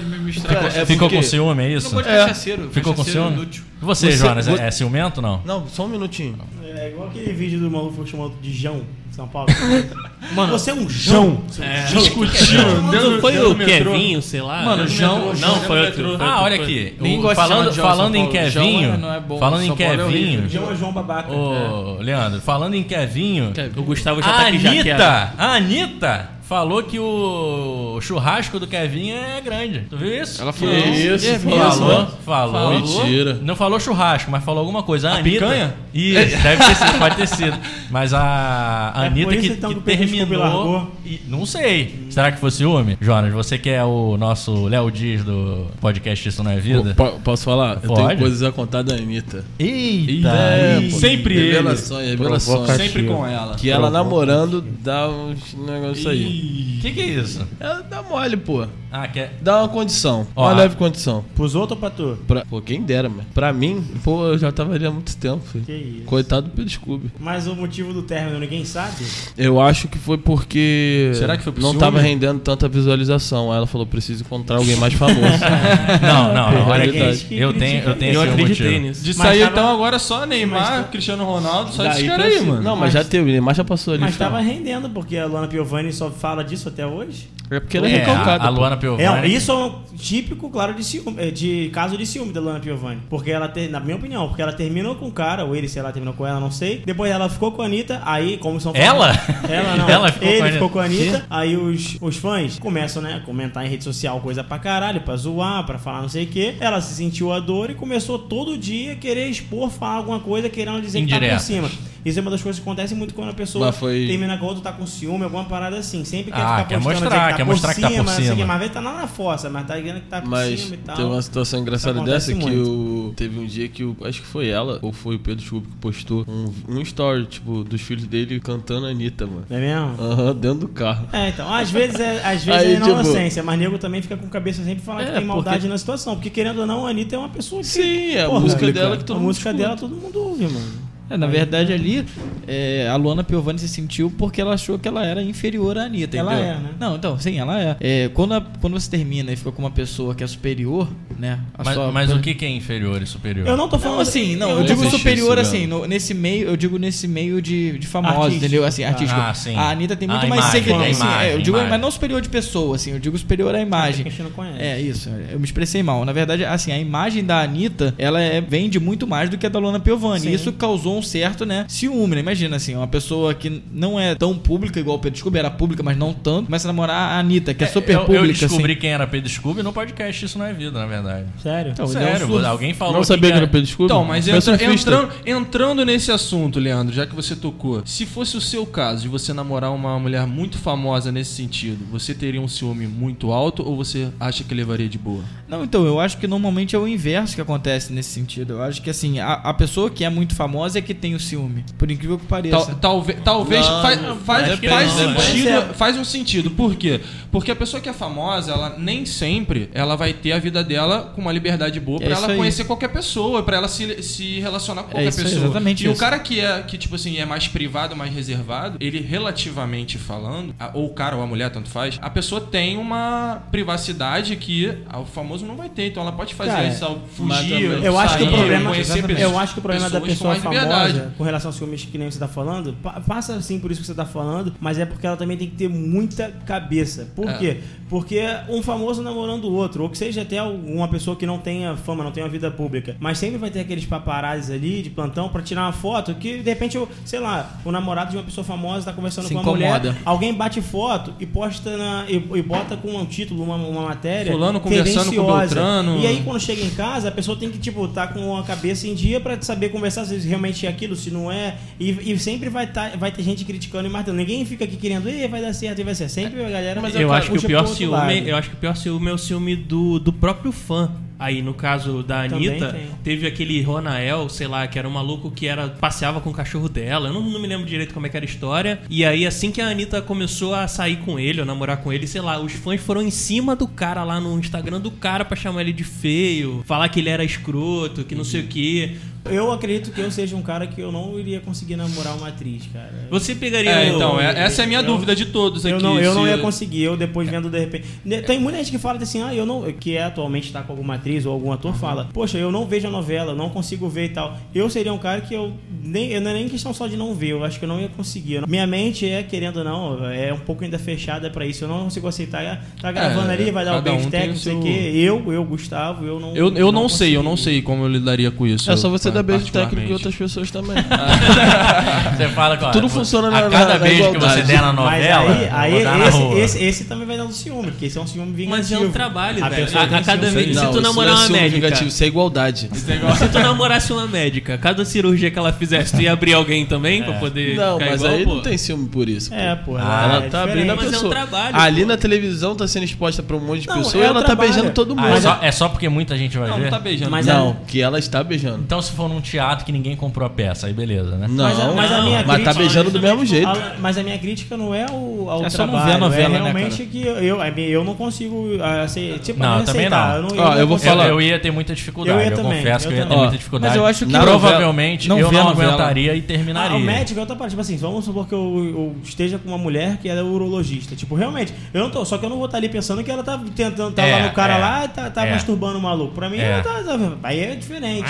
Cara, é
Ficou com ciúme, é
não
isso?
gosto de
É.
cachaceiro.
Ficou com ciúme?
inútil.
E você,
Você-
Jonas, é, é ciumento não?
Não, só um minutinho.
É igual aquele vídeo do maluco chamado de Jão, de São Paulo. Mano, você é um Jão.
É.
Discutindo.
Não foi o. Kevinho, sei lá.
Mano, João-
Não, foi outro. foi
Ah, olha aqui. Falando falando
São
em Kevinho.
é- não é bom.
Falando em
é.
Kevinho.
Jão é João Babaca.
Ô, Leandro, falando em Kevinho.
O Gustavo já
A
tá aqui já quero.
Anitta, a Anitta falou que o churrasco do Kevinho é grande. Tu viu isso?
Ela
Que
falou.
isso,
É
falou.
Falou, falou.
Mentira.
Não falou churrasco, mas falou alguma coisa. A,
A
Anitta.
picanha?
Isso, deve ter sido, pode ter sido. Mas a, a
É
Anitta que,
então,
que
que
terminou. e- não sei. Será que foi ciúme? Jonas, você que é o nosso Léo Dias do podcast Isso Não é Vida?
Po- posso falar? Eu
Pode.
tenho coisas a contar da Anitta.
Eita!
É, pô.
Sempre ele.
Revelações, revelações.
Sempre com ela.
Que ela namorando dá uns negócios aí.
Que, que é isso?
Ela dá mole, pô.
Ah, quer.
Dá uma condição.
Ó,
uma
a-
leve condição.
Pros outros ou pra tu?
Pra, pô, quem dera, mano. Pra mim, pô, eu já tava ali há muito tempo, filho.
Que isso.
Coitado do Pedro Scooby.
Mas o motivo do término ninguém sabe?
Eu acho que foi porque.
Será que foi por
Não
ciúme?
tava rendendo tanta visualização. Aí ela falou: preciso encontrar alguém mais famoso.
Não, não, não. Olha. Eu tenho, eu tenho
Eu
esse
acreditei
motivo.
nisso.
De
Mas
sair
tava-
então agora só Neymar, Cristiano Ronaldo, só
Daí
esses
pra
caras aí,
cima.
mano.
Não, mas,
Mas-
já teve, o Neymar já passou ali.
Mas tava rendendo, porque a Luana Piovani só fala disso até hoje?
É porque ela é,
É,
recalcada.
a, a
pô.
Luana Piovani.
É, isso é um típico, claro, de, ciúme, é, de caso de ciúme da Luana Piovani. Porque ela, ter, na minha opinião, porque ela terminou com o cara, ou ele, sei lá, terminou com ela, não sei. Depois ela ficou com a Anitta, aí, como são
Ela?
Ela não.
Ela ficou
ele
com a Anitta.
ficou com a Anitta. Aí os, os fãs começam, né, a comentar em rede social coisa pra caralho, pra zoar, pra falar não sei o quê. Ela se sentiu a dor e começou todo dia querer expor, falar alguma coisa, querendo dizer que tá por cima. Isso é uma das coisas que acontece muito quando a pessoa
foi-
termina com a outra, tá com ciúme, alguma parada assim. Sempre quer
Ah,
ficar
quer
postando,
mostrar,
que tá
quer
por
mostrar que tá por
cima, não sei o quê,
cima.
Mas tá lá na fossa, mas tá dizendo que tá por
Mas
cima e tal.
tem uma situação engraçada dessa que
muito.
o, teve um dia que o, acho que foi ela, ou foi o Pedro Chubb que postou um, um story, tipo, dos filhos dele cantando a Anitta, mano.
É mesmo?
Aham, dentro do carro.
É, então, às vezes é, às vezes
Aí,
é
tipo-
inocência, mas nego também fica com a cabeça sempre falando
É,
que tem maldade
porque-
na situação. Porque querendo ou não, a Anitta é uma pessoa que.
Sim, é a música
complicado.
dela que todo
A
mundo
música
escuta.
dela todo mundo ouve, mano.
É, na verdade ali, é, a Luana Piovani se sentiu porque ela achou que ela era inferior à Anitta,
Ela
entendeu?
é, né?
Não, então, sim, ela é. É, quando, a- quando você termina e fica com uma pessoa que é superior, né? a
Mas,
sua-
mas o que, que é inferior e superior?
Eu não tô falando
Não, assim, não, eu,
Eu
digo superior
isso,
assim, no- nesse meio, eu digo nesse meio de, de famosos,
Artístico.
entendeu? Assim, artístico.
Ah, sim.
A Anitta tem muito
A
mais seguidores. assim, é, eu digo,
imagem.
mas não superior de pessoa, assim, eu digo superior à imagem.
que a gente não conhece.
É, isso. Eu me expressei mal. Na verdade, assim, a imagem da Anitta, ela é, vende muito mais do que a da Luana Piovani.
Sim.
E isso causou um certo, né, ciúme, né? Imagina, assim, uma pessoa que não é tão pública igual o Pedro Scooby, era pública, mas não tanto, começa a namorar a Anitta, que é, super
eu,
pública,
eu descobri
assim.
quem era Pedro Scooby no podcast Isso Não É Vida, na verdade.
Sério?
Então, é um
Sério,
surf-
alguém falou
Não sabia que
era-
Pedro Scooby?
Então, mas entra- entrando, entrando nesse assunto, Leandro, já que você tocou, se fosse o seu caso de você namorar uma mulher muito famosa nesse sentido, você teria um ciúme muito alto ou você acha que levaria de boa?
Não, então, eu acho que normalmente é o inverso que acontece nesse sentido. Eu acho que, assim, a, a pessoa que é muito famosa é que tem o ciúme. Por incrível que pareça.
Tal- talvez talvez
Não,
faz, faz,
depende,
faz sentido,
É.
faz um sentido. Por quê? Porque a pessoa que é famosa, ela nem sempre ela vai ter a vida dela com uma liberdade boa
É
pra
isso
ela
aí.
conhecer qualquer pessoa, pra ela se, se relacionar com
É
qualquer
isso aí,
pessoa.
exatamente
e o
isso.
cara que é que tipo assim, é mais privado, mais reservado, ele relativamente falando, a- ou o cara ou a mulher, tanto faz, a pessoa tem uma privacidade que o famoso não vai ter. Então ela pode fazer
Cara,
isso, fugir,
Eu acho que o
sair,
problema,
conhecer
eu acho que o problema da pessoa
mais
com relação aos filmes que nem você tá falando, pa- passa assim por isso que você tá falando, mas é porque ela também tem que ter muita cabeça. Por
É.
quê? Porque um famoso namorando o outro, ou que seja até uma pessoa que não tenha fama, não tenha vida pública, mas sempre vai ter aqueles paparazzi ali de plantão pra tirar uma foto que de repente, eu, sei lá, o namorado de uma pessoa famosa tá conversando
Se
com uma
incomoda.
mulher, alguém bate foto e posta na, e, e bota com um título, uma, uma matéria.
Fulano conversando com. Beltrano.
E aí quando chega em casa, a pessoa tem que, tipo, tá com a cabeça em dia pra saber conversar se realmente é aquilo, se não é. E, e sempre vai, tá, vai ter gente criticando e martelando. Ninguém fica aqui querendo, Ih, vai dar certo e vai ser. Sempre a galera.
Mas eu acho que o pior ciúme,
lado.
eu acho que o pior ciúme é o ciúme do, do próprio fã. Aí, no caso da Anitta, teve aquele Ronael, sei lá, que era um maluco que era passeava com o cachorro dela. Eu não, não me lembro direito como é que era a história. E aí, assim que a Anitta começou a sair com ele, ou namorar com ele, sei lá, os fãs foram em cima do cara lá no Instagram do cara pra chamar ele de feio, falar que ele era escroto, que não sei o quê.
Eu acredito que eu seja um cara que eu não iria conseguir namorar uma atriz, cara.
Você pegaria
É,
o-
então, é- essa é a minha
Eu-
dúvida de todos aqui.
Eu não, eu não ia conseguir, eu depois vendo de repente. Tem muita gente que fala assim, ah, eu não. Que é atualmente tá com alguma atriz ou algum ator, fala, poxa, eu não vejo a novela, eu não consigo ver e tal. Eu seria um cara que eu. Nem, eu não é nem questão só de não ver, eu acho que eu não ia conseguir. Minha mente é, querendo ou não, é um pouco ainda fechada pra isso. Eu não consigo aceitar. ah, Tá gravando
É,
ali, vai dar o
cada um
técnico, não sei o quê. Eu, eu, Gustavo, eu não.
Eu, eu não, sei, eu não sei como eu lidaria com isso.
É só você dar beijo técnico em outras pessoas também.
Você fala que ó,
Tudo funciona
a
na-
cada
na- na
beijo que você der na
Mas
novela,
aí,
eu
aí
na
esse, esse, esse também vai dar um ciúme, porque esse é um ciúme vingativo.
Mas é um trabalho,
A
velho. A, a cada vez, se tu namorar
é
uma médica,
vingativo, isso é igualdade.
se tu namorasse uma médica, cada cirurgia que ela fizesse, tu ia abrir alguém também pra poder
Não, mas
igual,
aí
pô?
não tem ciúme por isso.
É, pô.
Ah,
Ela
é
tá abrindo a
Mas é um
pessoa.
trabalho,
Ali na televisão tá sendo exposta pra um monte de pessoas
é
e ela tá beijando todo mundo.
Ah, é, só, é só porque muita gente vai ver?
não tá beijando.
Mas
não,
é-
que ela está beijando.
Então se for num teatro que ninguém comprou a peça, aí beleza, né?
Não,
Mas a- mas a minha
mas tá
crítica-
beijando do mesmo jeito.
A- mas a minha crítica não é o, ao
É só não
trabalho,
ver a novela,
é
né,
realmente
cara?
que eu, eu, eu não consigo ah, acei- tipo,
Não,
nem
também
aceitar.
não.
Eu,
Ó, eu vou
consigo-
falar.
Eu, eu ia ter muita dificuldade.
Eu também,
confesso
eu
que eu ia ter muita dificuldade.
Mas eu acho que
provavelmente
não
eu não aguentaria e
Ah,
terminaria.
o médico é outra parte, tipo assim, vamos supor que eu, eu esteja com uma mulher que é urologista. Tipo, realmente, eu não tô, só que eu não vou estar ali pensando que ela tá tentando, tá
É,
lá no cara
é,
lá e tá, tá
é.
masturbando o maluco. Pra mim,
É.
ela tá, tá- aí é diferente.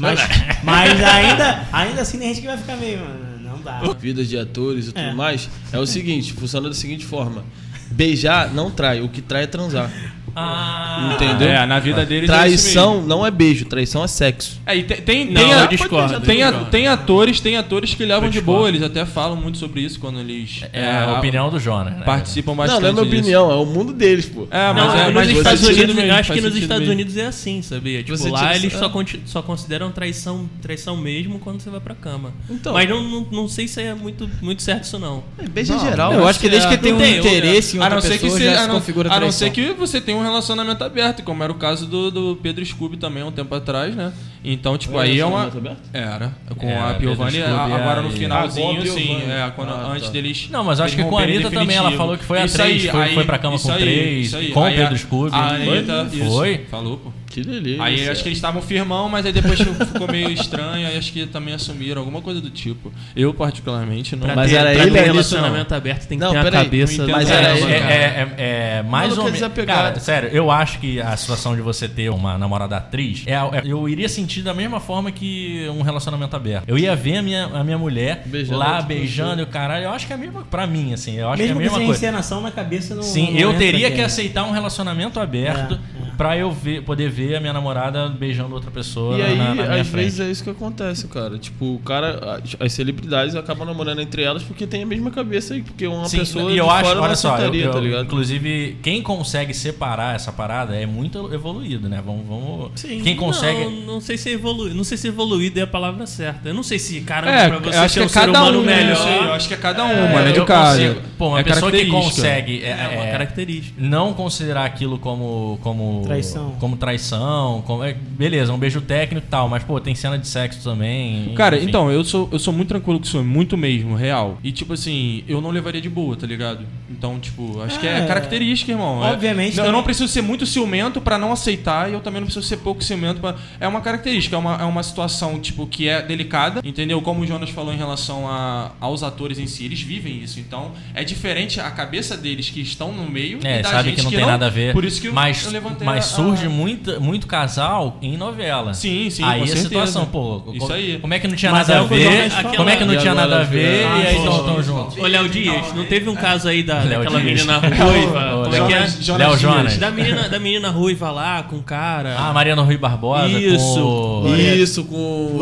Mas, mas ainda, ainda assim tem gente que vai ficar meio, mano, não, dá.
vidas de atores e tudo
É.
mais, é o seguinte, funciona da seguinte forma. Beijar não trai, o que trai é transar.
Ah,
Entendeu?
É, na vida deles é
Traição não é beijo, traição é sexo.
É, e tem, tem,
Não,
tem,
eu
a-
discordo,
tem,
eu
a- tem atores, tem atores que levam de boa, eles até falam muito sobre isso quando eles
É a opinião do Jonas. né?
participam
Não,
bastante.
não é minha
disso.
opinião, é o mundo deles, pô.
É, mas
Não,
é,
nos
mas
você
Estados Unidos,
mesmo,
eu acho que nos Estados
mesmo.
Unidos é assim, sabia? Tipo,
Você
lá eles só,
é.
só consideram traição, traição mesmo quando você vai pra cama.
Então.
Mas não, não, não sei se é muito, muito certo isso não.
Beijo em geral.
Eu acho que desde que
é,
tem um
não
interesse em outra
não que
pessoa, já se
não,
configura
a não
traição.
ser que você tenha um relacionamento aberto, como era o caso do, do Pedro Scooby também um tempo atrás, né? Então, tipo, aí é uma.
Aberto?
Era. Com
Era,
a Piovani,
Scooby,
a- agora
é,
no
e-
finalzinho,
Ah, a
sim.
Piovani.
É, quando,
Ah,
antes
tá.
deles.
Não, mas acho que com a Anitta também ela
definitivo.
falou que foi a
Isso
três,
aí,
foi-
aí-
foi pra cama com
aí,
três, com o Pedro
a-
Scooby.
a Anitta,
Foi?
isso,
Foi?
Falou, pô.
Que delícia.
Aí acho que eles estavam firmão, mas aí depois ficou meio estranho, aí acho que também assumiram, alguma coisa do tipo. Eu, particularmente, não.
Pra
Mas
ter,
era
pra
ele
ter
ou
relacionamento aberto tem que
Não,
ter a
peraí,
cabeça
não
do
Mas era
é,
ele,
é,
cara.
é- é mais ou
é
menos. Cara, sério, eu acho que a situação de você ter uma namorada atriz, é, é- eu iria sentir da mesma forma que um relacionamento aberto. Eu ia ver a minha, a minha mulher
Beijando
lá beijando e o caralho. Eu acho que é a mesma. Pra mim, assim, eu acho
Mesmo
que
que
é a mesma
seja
coisa.
encenação na cabeça não
Sim,
não
eu teria que
é.
aceitar um relacionamento aberto
É,
pra eu ver, poder ver a minha namorada beijando outra pessoa
E aí,
na, na minha
às
frente.
vezes é isso que acontece, cara. Tipo, o cara, as, as celebridades acabam namorando entre elas porque tem a mesma cabeça aí, porque uma
Sim,
pessoa
e eu
de
acho, olha só, eu- eu-
tá ligado?
inclusive, quem consegue separar essa parada é muito evoluído, né? Vamos, vamos
Sim,
quem consegue
Não, não sei se evoluído, não sei se evoluído é a palavra certa. Eu não sei se, caramba,
É,
pra você
eu acho
ser
que
um
é
ser
cada
humano
um, né?
melhor.
Aí, eu acho que é cada uma,
É,
né? De
eu
cada.
consigo- Pô, uma
É
pessoa que consegue é,
É uma
é,
característica.
não considerar aquilo como como
Traição.
como traição, como é, beleza, um beijo técnico e tal, mas pô, tem cena de sexo também.
Cara,
enfim.
então, eu sou, eu sou muito tranquilo com isso, é muito mesmo, real. E, tipo assim, eu não levaria de boa, tá ligado? Então, tipo, acho que é
É,
característica, irmão. É-
obviamente
eu
que-
não preciso ser muito ciumento pra não aceitar e eu também não preciso ser pouco ciumento pra... É uma característica, é uma, é uma situação, tipo, que é delicada, entendeu? Como o Jonas falou em relação a, aos atores em si, eles vivem isso. Então, é diferente a cabeça deles que estão no meio
É,
e da
sabe
gente
que não tem nada a ver.
Por isso que eu,
mas,
eu levantei
mas
a-
surge
a...
muito, muito casal em novela.
Sim, sim,
aí
com
a
certeza.
situação, pô.
Isso
co-
aí.
Como é que não tinha
Mas
nada
é
a ver?
Jonas
Como é que não tinha nada a ver?
vira-
E aí
Ah,
estão tão juntos.
Ô, Léo Dias, não teve um caso aí da,
Léo
daquela
Dias.
menina ruiva? Como é que é?
Jonas-
Léo. Jonas.
Da menina, da menina ruiva lá, com o cara.
Ah, Mariana Rui Barbosa.
Isso.
Com...
Isso, com.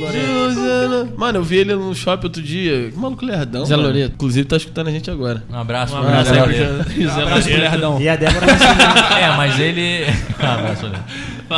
Loreto.
Mano, eu vi ele no shopping outro dia. Que maluco lerdão.
Zé
mano.
Loreto.
Inclusive tá escutando a gente agora.
Um abraço
Um abraço
Zé
aí pro
Loreto.
Zé Loreto.
Lerdão.
E a Débora.
É, mas ele. Um abraço, Loreto.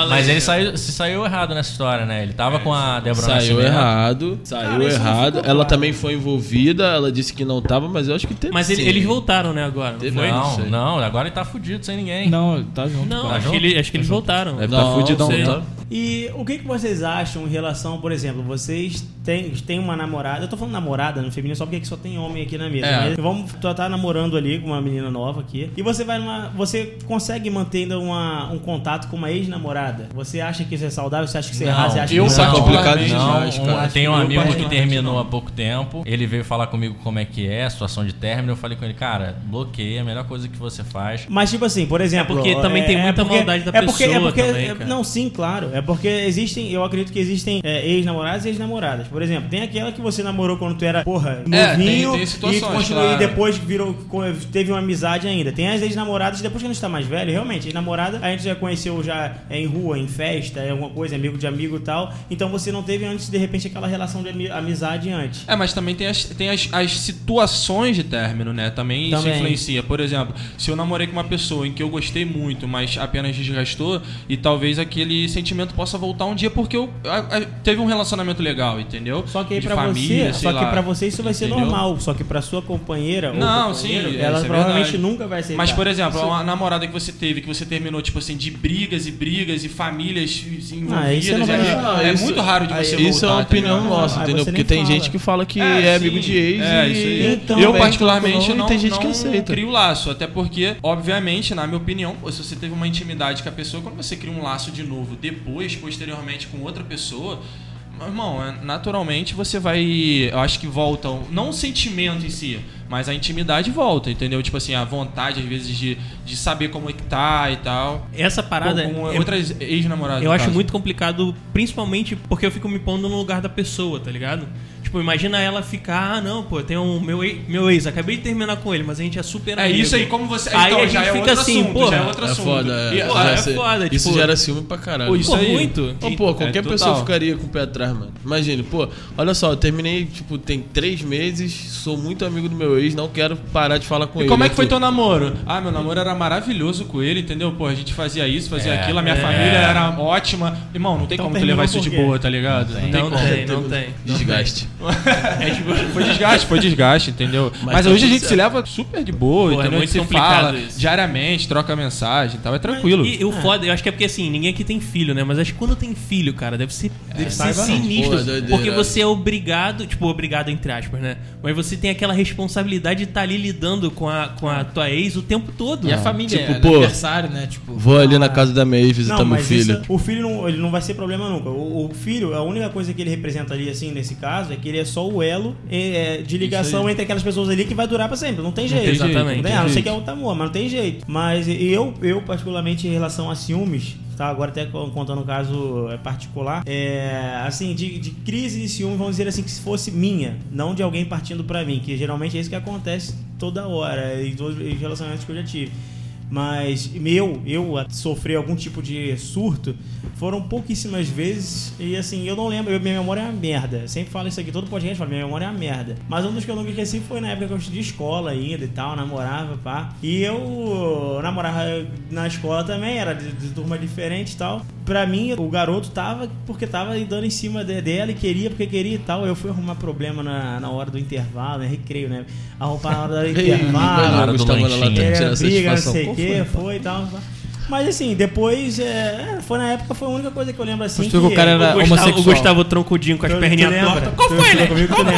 Mas ele saiu, se saiu errado nessa história, né? Ele tava com a Débora
Saiu
Nascimento.
errado. Saiu
Cara, isso não
errado.
ficou
Ela
claro.
também foi envolvida. Ela disse que não tava, mas eu acho que teve.
Mas ele-
sim.
eles voltaram, né, agora? Não
Teve-
foi?
Não
Não,
sei.
não, agora ele tá fudido sem ninguém.
Não, tá junto.
Não,
Tá
acho,
junto?
que ele- acho que eles voltaram.
Deve
Tá
tá
fudidão,
sei.
tá?
E o que, que vocês acham em relação, por exemplo, vocês têm, têm uma namorada, eu tô falando namorada no feminino só porque aqui só tem homem aqui na mesa,
É.
mas vamos tu tá namorando ali com uma menina nova aqui, e você vai numa, você consegue manter ainda uma, um contato com uma ex-namorada? Você acha que isso é saudável? Você acha que isso é
Não,
errado? Você acha
eu
que
é
não?
complicado demais,
Não,
cara.
tem um amigo que terminou
não.
há pouco tempo. Ele veio falar comigo como é que é a situação de término. Eu falei com ele, cara, bloqueia, a melhor coisa que você faz.
Mas tipo assim, por exemplo,
É porque também tem muita maldade da
é porque, é
pessoa
porque,
também,
é- não, sim, claro. É porque existem, eu acredito que existem é, ex-namorados e ex-namoradas. Por exemplo, tem aquela que você namorou quando tu era, porra,
É,
novinho
tem- tem situações,
e continuou,
claro.
e depois virou, teve uma amizade ainda. Tem as ex-namoradas depois que a gente tá mais velho, realmente, ex-namorada a gente já conheceu já é, em rua, em festa, é alguma coisa, amigo de amigo e tal. Então você não teve antes, de repente, aquela relação de ami- amizade antes.
É, mas também tem as, tem as, as situações de término, né? Também, isso
Também.
influencia. Por exemplo, se eu namorei com uma pessoa em que eu gostei muito, mas apenas desgastou, e talvez aquele sentimento possa voltar um dia porque eu a- a- teve um relacionamento legal, entendeu?
Só que aí
De
pra
família,
você,
sei
só que pra você isso vai ser
entendeu?
normal. Só que pra sua companheira
Não, sim,
ela
é
provavelmente
verdade.
nunca vai aceitar.
Mas, por exemplo,
Isso-
uma namorada que você teve, que você terminou, tipo assim, de brigas e brigas e famílias envolvidas.
Ah,
é,
Não,
é
isso-
muito raro de você
Isso é
voltar,
uma
tá
opinião
ligado?
nossa,
Aí
entendeu? Porque tem
fala.
gente que fala que
É,
é, amigo de ex
É,
e...
isso aí.
Então,
eu, particularmente,
não,
não,
tem gente
não
que aceita.
crio laço. Até porque, obviamente, na minha opinião, se você teve uma intimidade com a pessoa, quando você cria um laço de novo depois, posteriormente, com outra pessoa. Irmão, é, naturalmente você vai. Eu acho que volta. Não o sentimento em si, mas a intimidade volta, entendeu? Tipo assim, a vontade, às vezes, de, de saber como é que tá e tal.
Essa parada
com, com
é-
outras ex-namoradas.
Eu acho
caso.
muito complicado, principalmente porque eu fico me pondo no lugar da pessoa, tá ligado? Tipo, imagina ela ficar, ah, não, pô, tem um meu, ex- meu ex, acabei de terminar com ele, mas a gente é super
É
amigo.
isso aí, como você.
Aí
então,
a
já
gente
é
fica
outro
assim,
assunto,
porra,
já é outro
É
assunto.
foda, é.
E,
Pô,
Já
é
sei.
foda,
Isso
tipo-
gera ciúme pra caralho.
Pô, isso
Pô,
aí.
muito.
Ô, pô, qualquer
É, total.
pessoa ficaria com o pé atrás, mano. Imagine, pô, olha só, eu terminei, tipo, tem três meses, sou muito amigo do meu ex, não quero parar de falar com
E
ele.
como é que foi teu namoro? Ah, meu namoro era maravilhoso com ele, entendeu? Pô, a gente fazia isso, fazia
É,
aquilo, a minha
é.
família era ótima. Irmão, não tem
Então
como tu levar isso de
por quê?
boa, tá ligado?
Não tem, não tem.
Desgaste.
É tipo.
Foi desgaste, foi desgaste, entendeu? Mas,
tá
hoje a gente se leva super de boa,
Pô, é
entendeu?
muito
a gente fala
isso.
diariamente, troca mensagem e tal, é tranquilo.
E, e o foda, eu acho que é porque assim, ninguém aqui tem filho, né? Mas acho que quando tem filho, cara, deve ser, deve ser sinistro.
Pô, doideira.
porque você é obrigado, tipo, obrigado entre aspas, né? Mas você tem aquela responsabilidade de estar ali lidando com a, com a tua ex o tempo todo.
E a família,
Tipo,
é
pô,
aniversário, né? Tipo,
Vou ali na casa da May visitar
Não,
meu
mas
filho.
isso- o filho não, ele não vai ser problema nunca. O, o filho, a única coisa que ele representa ali, assim, nesse caso, é que ele é só o elo é, de ligação entre aquelas pessoas ali que vai durar pra sempre. Não tem jeito.
tem jeito,
Exatamente.
Não tem, não ser que é outro amor, mas não tem jeito. Mas eu, eu particularmente, em relação a ciúmes, tá? Agora até contando um caso é, particular, é, assim, de, de crise de ciúme, vamos dizer assim, que se fosse minha, não de alguém partindo pra mim, que geralmente é isso que acontece toda hora, em todos os relacionamentos que eu já tive. Mas meu, eu sofri algum tipo de surto foram pouquíssimas vezes e assim, eu não lembro, minha memória é uma merda. Eu sempre falo isso aqui, todo podcast fala, minha memória é uma merda. Mas um dos que eu nunca esqueci foi na época que eu estudei escola ainda e tal, namorava, pá. E eu namorava na escola também, era de, de turma diferente e tal. Pra mim, o garoto tava porque tava dando em cima de- dela e queria porque queria e tal. Eu fui arrumar problema na, na hora do intervalo, né? Recreio, né? Arrumar na hora do
Ei,
intervalo.
na hora do
Gustavo, tem que
Era briga, não sei o
Qual
que,
foi?
e tal. Mas assim, depois, é, foi na época, foi a única coisa que eu lembro assim.
Que o cara era-
O Gustavo,
homossexual.
o Gustavo troncudinho com as perninhas tortas. Qual
Tu-
foi, né?
comigo,
Qual foi?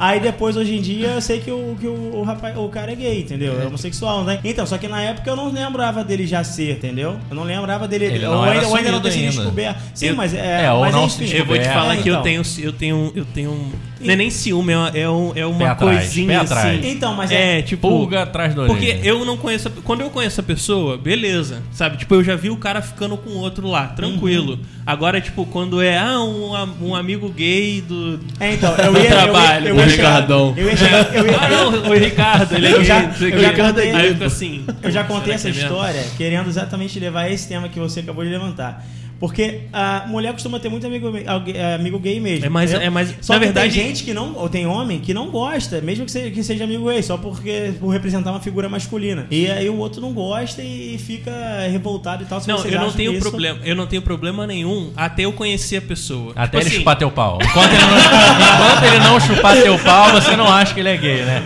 Aí depois, hoje em dia, eu sei que o, que o, o rapaz, o cara é gay, entendeu? É homossexual, né? Então, só que na época eu não lembrava dele já ser, entendeu? Eu não lembrava dele.
Ele
ou,
não era
ainda, ou ainda não
ainda.
descoberto. Sim,
Eu-
mas é.
É, ou
mas
não
enfim.
Eu vou te
É,
falar que eu
então.
tenho, eu tenho, eu tenho um. Não é nem ciúme, é uma, é um- é uma
Pé atrás,
coisinha assim.
atrás.
Então, mas
é,
é.
tipo.
Pulga atrás do.
Porque eu não conheço. a- Quando eu conheço a pessoa, beleza. Sabe? Tipo, eu já vi o cara ficando com outro lá, tranquilo. Agora, tipo, quando é ah, um, um amigo gay do.
É, então, eu ia.
trabalho.
Eu ia, eu
O
ia
Ricardão.
Eu ia chegar. Eu ia,
Ah, não, o Ricardo, ele é
Eu
gay.
já-
o
eu já contei-
Aí assim.
Eu já contei essa
é mesmo?
história querendo exatamente levar esse tema que você acabou de levantar. Porque a mulher costuma ter muito amigo, é, amigo gay mesmo.
É mais-
entendeu?
é mais-
Só
na
que
verdade-
tem gente que não. Ou tem homem que não gosta, mesmo que seja, que seja amigo gay, só porque por representar uma figura masculina. E aí o outro não gosta e fica revoltado e tal. Se
Não, eu não tenho
isso-
problema. Eu não tenho problema nenhum até eu conhecer a pessoa.
Até
Tipo
ele
assim,
chupar teu pau. Enquanto ele, não, enquanto ele não chupar teu pau, você não acha que ele é gay, né?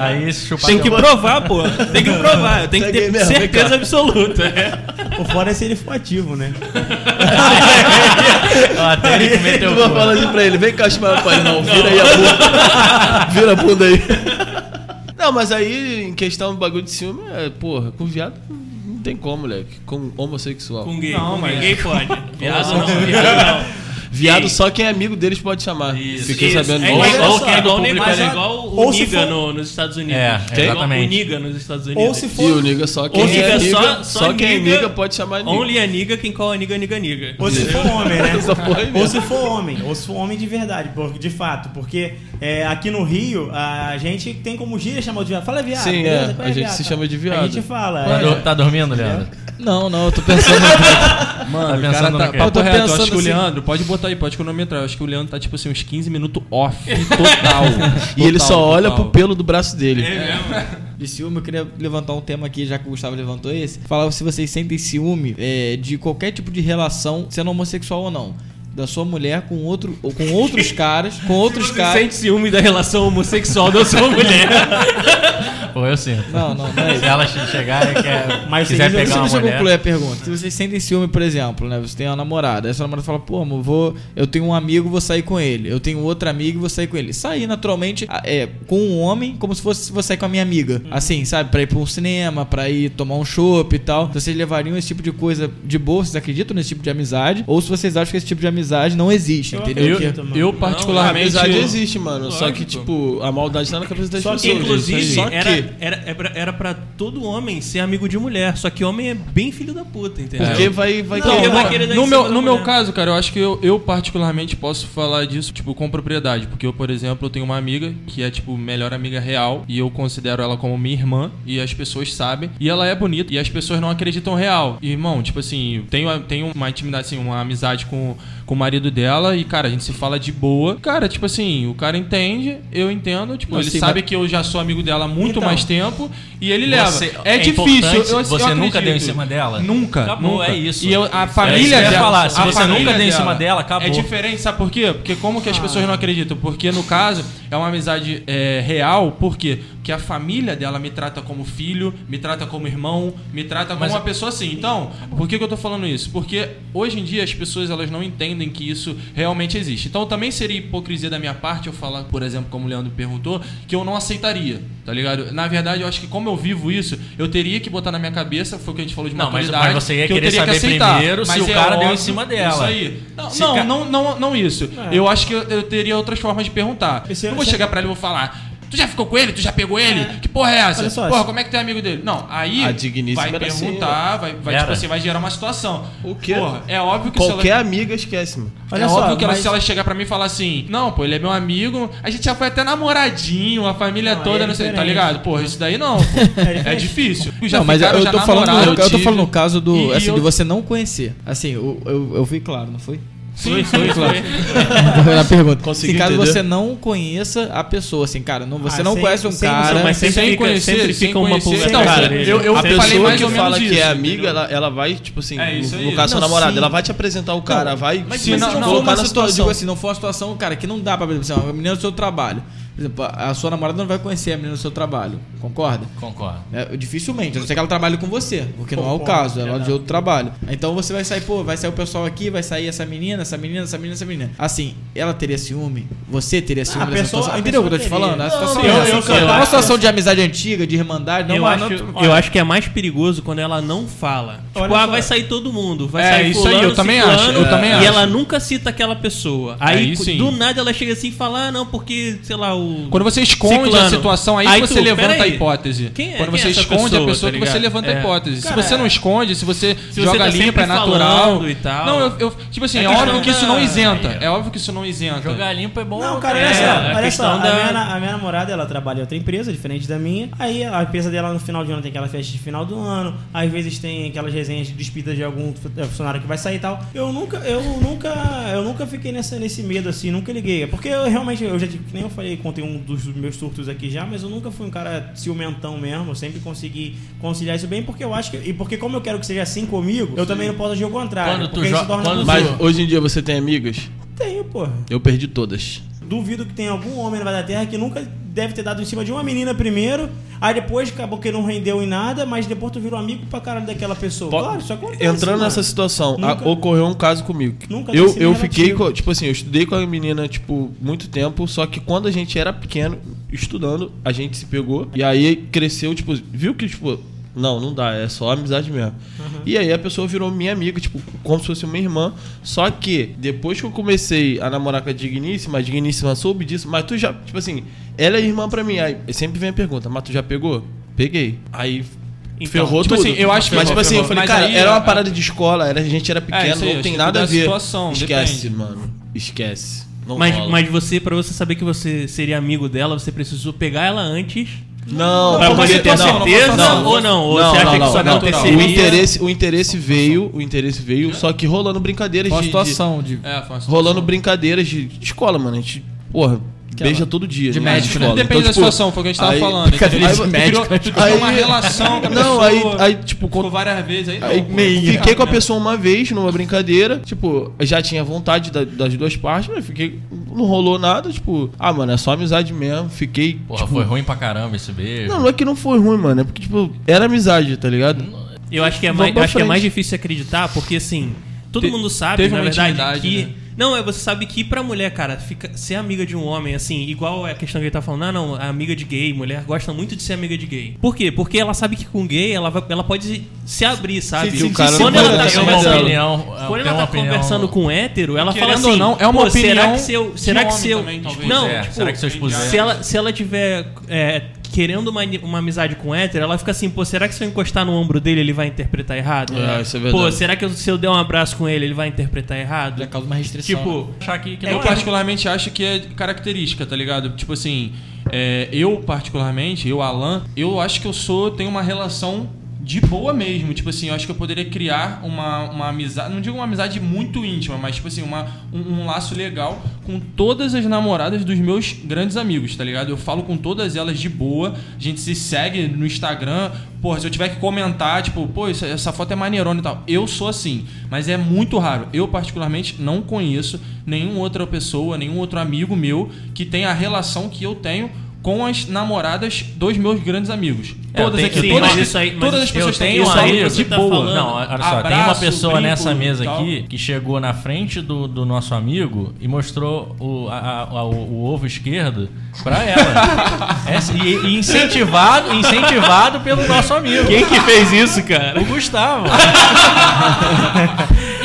Aí chupar
Tem que provar, pô. Tem que provar. Eu tenho que
é
ter?
Vem
certeza absoluta. é.
O fora é se ele for ativo, né?
Até ele comer teu
Tu vai falar assim pra ele, vem cá, chama pai, não, vira aí a bunda. vira a bunda aí. Não, mas aí, em questão do bagulho de ciúme, é, porra, com viado não tem como, moleque. Com homossexual.
Com gay.
Não,
com
mas-
gay pode. Viado não. Viado não.
Viado só quem é amigo deles pode chamar.
Isso,
Fiquei
isso.
sabendo
É
olha
igual,
só,
é igual o Neymar, é igual
ou
o
se
Niga
for-
no- nos Estados Unidos.
É,
Igual
exatamente.
O Niga nos Estados Unidos.
Ou se
E
for.
o niga só quem
Ou
é
niga
amiga,
só-
só,
só
quem é
niga-
amiga pode chamar niga.
Only a niga, quem call a niga, niga, niga.
Ou se for homem, né? Ou se for homem, ou se for homem de verdade, porque, de fato, porque é, aqui no Rio a gente tem como gíria chamar de viado. Fala viado.
Sim,
beleza?
é,
Qual
a gente
viado?
se chama de
A
viado.
gente fala.
Tá,
é.
do- tá dormindo, Leandro?
Não, não, eu tô pensando.
Mano,
Tá
o cara
pensando
tá
Eu tô pensando
acho que o
assim-
Leandro, pode botar aí, pode cronometrar. Eu acho que o Leandro tá tipo assim, uns 15 minutos off. Total.
E ele
Total,
só olha
total.
pro pelo do braço dele.
É mesmo.
De ciúme, eu queria levantar um tema aqui, já que o Gustavo levantou esse. Falar se vocês sentem ciúme é, de qualquer tipo de relação, sendo homossexual ou não. Da sua mulher com outro ou com outros caras, com outros
Você
caras.
sente ciúme da relação homossexual da sua mulher.
Pô, eu sinto.
Não, não, não é isso.
Se ela chegar e quer,
Mas
quiser
você-
pegar
Deixa,
uma
deixa eu
mulher...
concluir a pergunta. Se vocês sentem ciúme, por exemplo, né? Você tem uma namorada, aí sua namorada fala, pô, amor, vou, eu tenho um amigo, vou sair com ele. Eu tenho outro amigo, vou sair com ele. Sair naturalmente é, com um homem, como se fosse vou sair com a minha amiga. Assim, sabe? Pra ir pra um cinema, pra ir tomar um chopp e tal. Então, vocês levariam esse tipo de coisa de boa? Vocês acreditam nesse tipo de amizade? Ou se vocês acham que esse tipo de amizade não existe,
Eu
entendeu?
Eu,
acredito, mano.
eu
A
particularmente.
amizade existe, mano. Só que,
Lógico.
tipo, a maldade tá na cabeça das
Só que,
pessoas.
inclusive,
Só que
era-. Era, era, era pra todo homem ser amigo de mulher, só que homem é bem filho da puta, entendeu?
Porque vai, vai
Não,
querer-
vai querer
no meu, no meu caso, cara, eu acho que eu, eu particularmente posso falar disso, tipo, com propriedade. Porque eu, por exemplo, eu tenho uma amiga que é, tipo, melhor amiga real. E eu considero ela como minha irmã. E as pessoas sabem. E ela é bonita. E as pessoas não acreditam real. E, irmão, tipo assim, tenho, tenho uma intimidade, assim, uma amizade com, com o marido dela. E, cara, a gente se fala de boa. Cara, tipo assim, o cara entende, eu entendo. Tipo,
Não,
ele
sim,
sabe
mas-
que eu já sou amigo dela há muito
Então.
mais tempo. E ele leva.
Você-
é,
é
difícil. eu, eu
você nunca
acredito.
deu em cima dela?
Nunca.
Acabou,
nunca.
é isso.
E eu, a
É
família
isso eu ia
dela.
falar, se você nunca deu em cima dela, acabou.
É diferente, sabe por quê? Porque como que as pessoas não acreditam? Porque no caso é uma amizade é, real, por quê? Porque a família dela me trata como filho, me trata como irmão, me trata como
Mas-
uma pessoa assim. Então, por que, que eu tô falando isso? Porque hoje em dia as pessoas elas não entendem que isso realmente existe. Então também seria hipocrisia da minha parte eu falar, por exemplo, como o Leandro perguntou, que eu não aceitaria, tá ligado? Na verdade, eu acho que como eu vivo isso, eu teria que botar na minha cabeça, foi o que a gente falou de
Não, mas-
maturidade.
mas você ia
que eu
querer
teria que
saber
aceitar.
primeiro se
Mas
o
é
cara deu em cima dela.
Isso aí. Não, não,
ca-
não, não, não isso. Eu acho que eu, eu teria outras formas de perguntar.
Esse-
não vou chegar pra ele e vou falar. Tu já ficou com ele? Tu já pegou ele? Que porra é essa?
Olha só,
porra, como é que tu é amigo dele? Não, aí vai
assim,
perguntar, vai, vai
Era.
tipo assim, vai gerar uma situação.
O quê?
Porra, é óbvio que se
Qualquer
ela...
amiga esquece, mano.
Olha
é
só,
óbvio que ela,
mas-
se ela chegar pra mim e falar assim, não, pô, ele é meu amigo, a gente já foi até namoradinho, a família
Não,
toda,
é
não sei, tá ligado? Porra, isso daí não, pô. É, difícil. Já
não, mas
ficaram,
eu
já
tô, falando,
namoraram,
eu tô falando no caso do,
e
assim,
eu-
de você não conhecer. Assim, eu, eu, eu fui claro, não foi?
Sim, foi, foi.
Na pergunta.
Consegui
Se caso
entender.
você não conheça a pessoa, assim, cara, não, você
Ah,
não
sem-
conhece um
sem
cara.
mas sempre
sem
fica,
conhecer,
sempre
sem
fica uma
conhecer.
pulga
Então,
atrás
eu-
dele.
eu- eu
a pessoa
mais
que fala que
isso,
é amiga,
entendeu?
ela, ela vai, tipo assim,
É isso
no, no caso
Não,
da namorada,
sim.
ela vai te apresentar o cara, vai
Mas
se
não-
não,
não,
for uma situação, digo assim, não for uma situação, cara, que não dá pra assim, ó, a menina do seu trabalho. Por exemplo, a a sua namorada não vai conhecer a menina do seu trabalho, concorda?
Concordo.
É, dificilmente, a não ser que ela trabalhe com você, porque não é o
Concordo,
caso, ela é de outro trabalho. Então você vai sair, pô, vai sair o pessoal aqui, vai sair essa menina, essa menina, essa menina, essa menina. Assim, ela teria ciúme? Você teria ciúme
a
dessa
pessoa-
situação?
a
Entendeu o que eu tô te falando? A
teria.
situação
Não,
é
eu-
essa.
eu- eu
É uma situação de amizade antiga, de irmandade, não
eu, acho,
não-
eu acho que é mais perigoso quando ela não fala. Tipo, ah, vai sair todo mundo. Vai
É,
sair
isso aí,
fulano,
eu também
ciclano,
acho, eu também
E
acho.
ela nunca cita aquela pessoa. Aí,
Aí
do nada, ela chega assim e fala, ah, não, porque, sei lá, o...
Quando você esconde
Ciclano.
a situação, aí,
Aí
você
tu,
levanta a hipótese.
Quem é-
Quando
quem
você
é essa
esconde
pessoa,
a pessoa,
tá
que você levanta
É.
a hipótese.
Cara,
se você não esconde, se você
Se
joga
você tá
é natural.
e tal.
Não, eu, eu- tipo assim,
É
é, óbvio que isso não isenta. É óbvio que isso não isenta.
Jogar limpo é bom.
Não, cara,
É,
olha
a
só, olha só,
questão
a,
da-
minha, na- a minha namorada, ela trabalha em outra empresa, diferente da minha. Aí a empresa dela no final de ano tem aquela festa de final do ano. Às vezes tem aquelas resenhas de despida de algum fu- funcionário que vai sair e tal. Eu nunca, eu nunca, eu nunca fiquei nessa, nesse medo assim, nunca liguei. É Porque eu realmente, eu já, nem eu falei, contei um dos meus surtos aqui já, mas eu nunca fui um cara ciumentão mesmo. Eu sempre consegui conciliar isso bem, porque eu acho que. E porque como eu quero que seja assim comigo, eu também não posso agir ao contrário.
Quando tu
porque isso
jo-
torna
quando.
Mas hoje em dia você tem amigas?
Tenho, porra.
Eu perdi todas.
Duvido que tenha algum homem na da Terra que nunca deve ter dado em cima de uma menina primeiro, aí depois acabou que não rendeu em nada, mas depois tu virou amigo pra caralho daquela pessoa.
Po-
Claro, isso acontece.
Entrando
mano.
nessa situação, a-
Nunca-
ocorreu um caso comigo.
Nunca
eu eu fiquei com, tipo assim, eu estudei com a menina tipo muito tempo, só que quando a gente era pequeno, estudando, a gente se pegou e aí cresceu, tipo, viu que tipo, não, não dá, é só amizade mesmo. E aí a pessoa virou minha amiga, tipo, como se fosse uma irmã. Só que depois que eu comecei a namorar com a Digníssima, a Digníssima soube disso, mas tu já, tipo assim, ela é irmã pra mim. Aí sempre vem a pergunta, mas tu já pegou? Peguei. Aí
Então,
ferrou
tipo
tudo.
assim, eu acho que
Mas, tipo
ferrou,
assim, eu falei,
Mas
cara,
aí,
era uma
é-
parada de escola, era, a gente era pequeno,
isso aí,
não tem nada a
é
ver.
situação,
Esquece,
depende.
mano. Esquece. Não
Mas,
rola.
mas você, pra você saber que você seria amigo dela, você precisou pegar ela antes
Não,
pra você ter certeza
não,
ou não? Ou
não,
você acha
não,
que
não,
isso
não.
aconteceria?
O interesse, o interesse veio, o interesse veio, só que rolando brincadeiras de, de-
situação de.
É, uma situação.
rolando brincadeiras de, de escola, mano. A gente, porra, beija todo dia.
de
né?
médico, né?
Depende da
Então, tipo,
situação, foi o que a gente tava
aí-
falando.
Brincadeira de
criou-
médico.
Tu criou
Aí-
uma relação com a
Não,
pessoa.
aí, aí tipo,
Ficou várias vezes aí.
Aí,
não, pô.
fiquei com a pessoa uma vez numa brincadeira, tipo, já tinha vontade da- das duas partes, mas fiquei. Não rolou nada, tipo, ah, mano, é só amizade mesmo. Fiquei.
Porra,
tipo,
foi ruim pra caramba esse beijo.
Não, não é que não foi ruim, mano. É porque, tipo, era amizade, tá ligado?
Eu acho que é, mais, acho que é mais difícil acreditar, porque assim, todo
Te-
mundo sabe, na verdade, que.
né?
Não, é você sabe que pra mulher, cara, fica, ser amiga de um homem, assim, igual a questão que ele tá falando, ah, não, a amiga de gay, mulher gosta muito de ser amiga de gay. Por quê? Porque ela sabe que com gay ela, vai- ela pode se abrir, sabe?
Se- se- o cara não
quando ela tá
Marcelo.
opinião.
Quando ela
uma
tá
opinião-
conversando com um hétero, ela fala assim:
ou não, é uma
"Pô, será
opinião
que se eu,
de
será que
homem
se eu,
também, talvez.
não,
É,
tipo,
será que se eu expuser-
se ela se ela tiver é, querendo uma, uma amizade com hétero, ela fica assim, pô, será que se eu encostar no ombro dele, ele vai interpretar errado?
É, isso é verdade.
Pô, será que eu- se eu der um abraço com ele, ele vai interpretar errado?
Já causa uma restrição.
Tipo,
Achar que, que
Eu
não é.
particularmente acho que é característica, tá ligado? Tipo assim, é, eu particularmente, eu, Alan, eu acho que eu sou, tenho uma relação de boa mesmo. Tipo assim, eu acho que eu poderia criar uma, uma amizade, não digo uma amizade muito íntima, mas tipo assim, uma, um, um laço legal com todas as namoradas dos meus grandes amigos, tá ligado? Eu falo com todas elas de boa, a gente se segue no Instagram. Porra, se eu tiver que comentar, tipo, pô, essa, essa foto é maneirona e tal. Eu sou assim, mas é muito raro. Eu, particularmente, não conheço nenhuma outra pessoa, nenhum outro amigo meu que tenha a relação que eu tenho com as namoradas dos meus grandes amigos.
É,
Todas
tenho-
aqui,
eu tenho-
todas,
isso aí-
todas as
eu
pessoas
tenho
têm
um
isso aí
amigo
de
tá
boa.
falando.
Não, olha só, tem uma
Abraço,
pessoa
brinco
nessa mesa
tal.
aqui que chegou na frente do, do nosso amigo e mostrou o, a- a- o, o ovo esquerdo pra ela. Essa- e, e incentivado, incentivado pelo nosso amigo.
quem que fez isso, cara?
O Gustavo.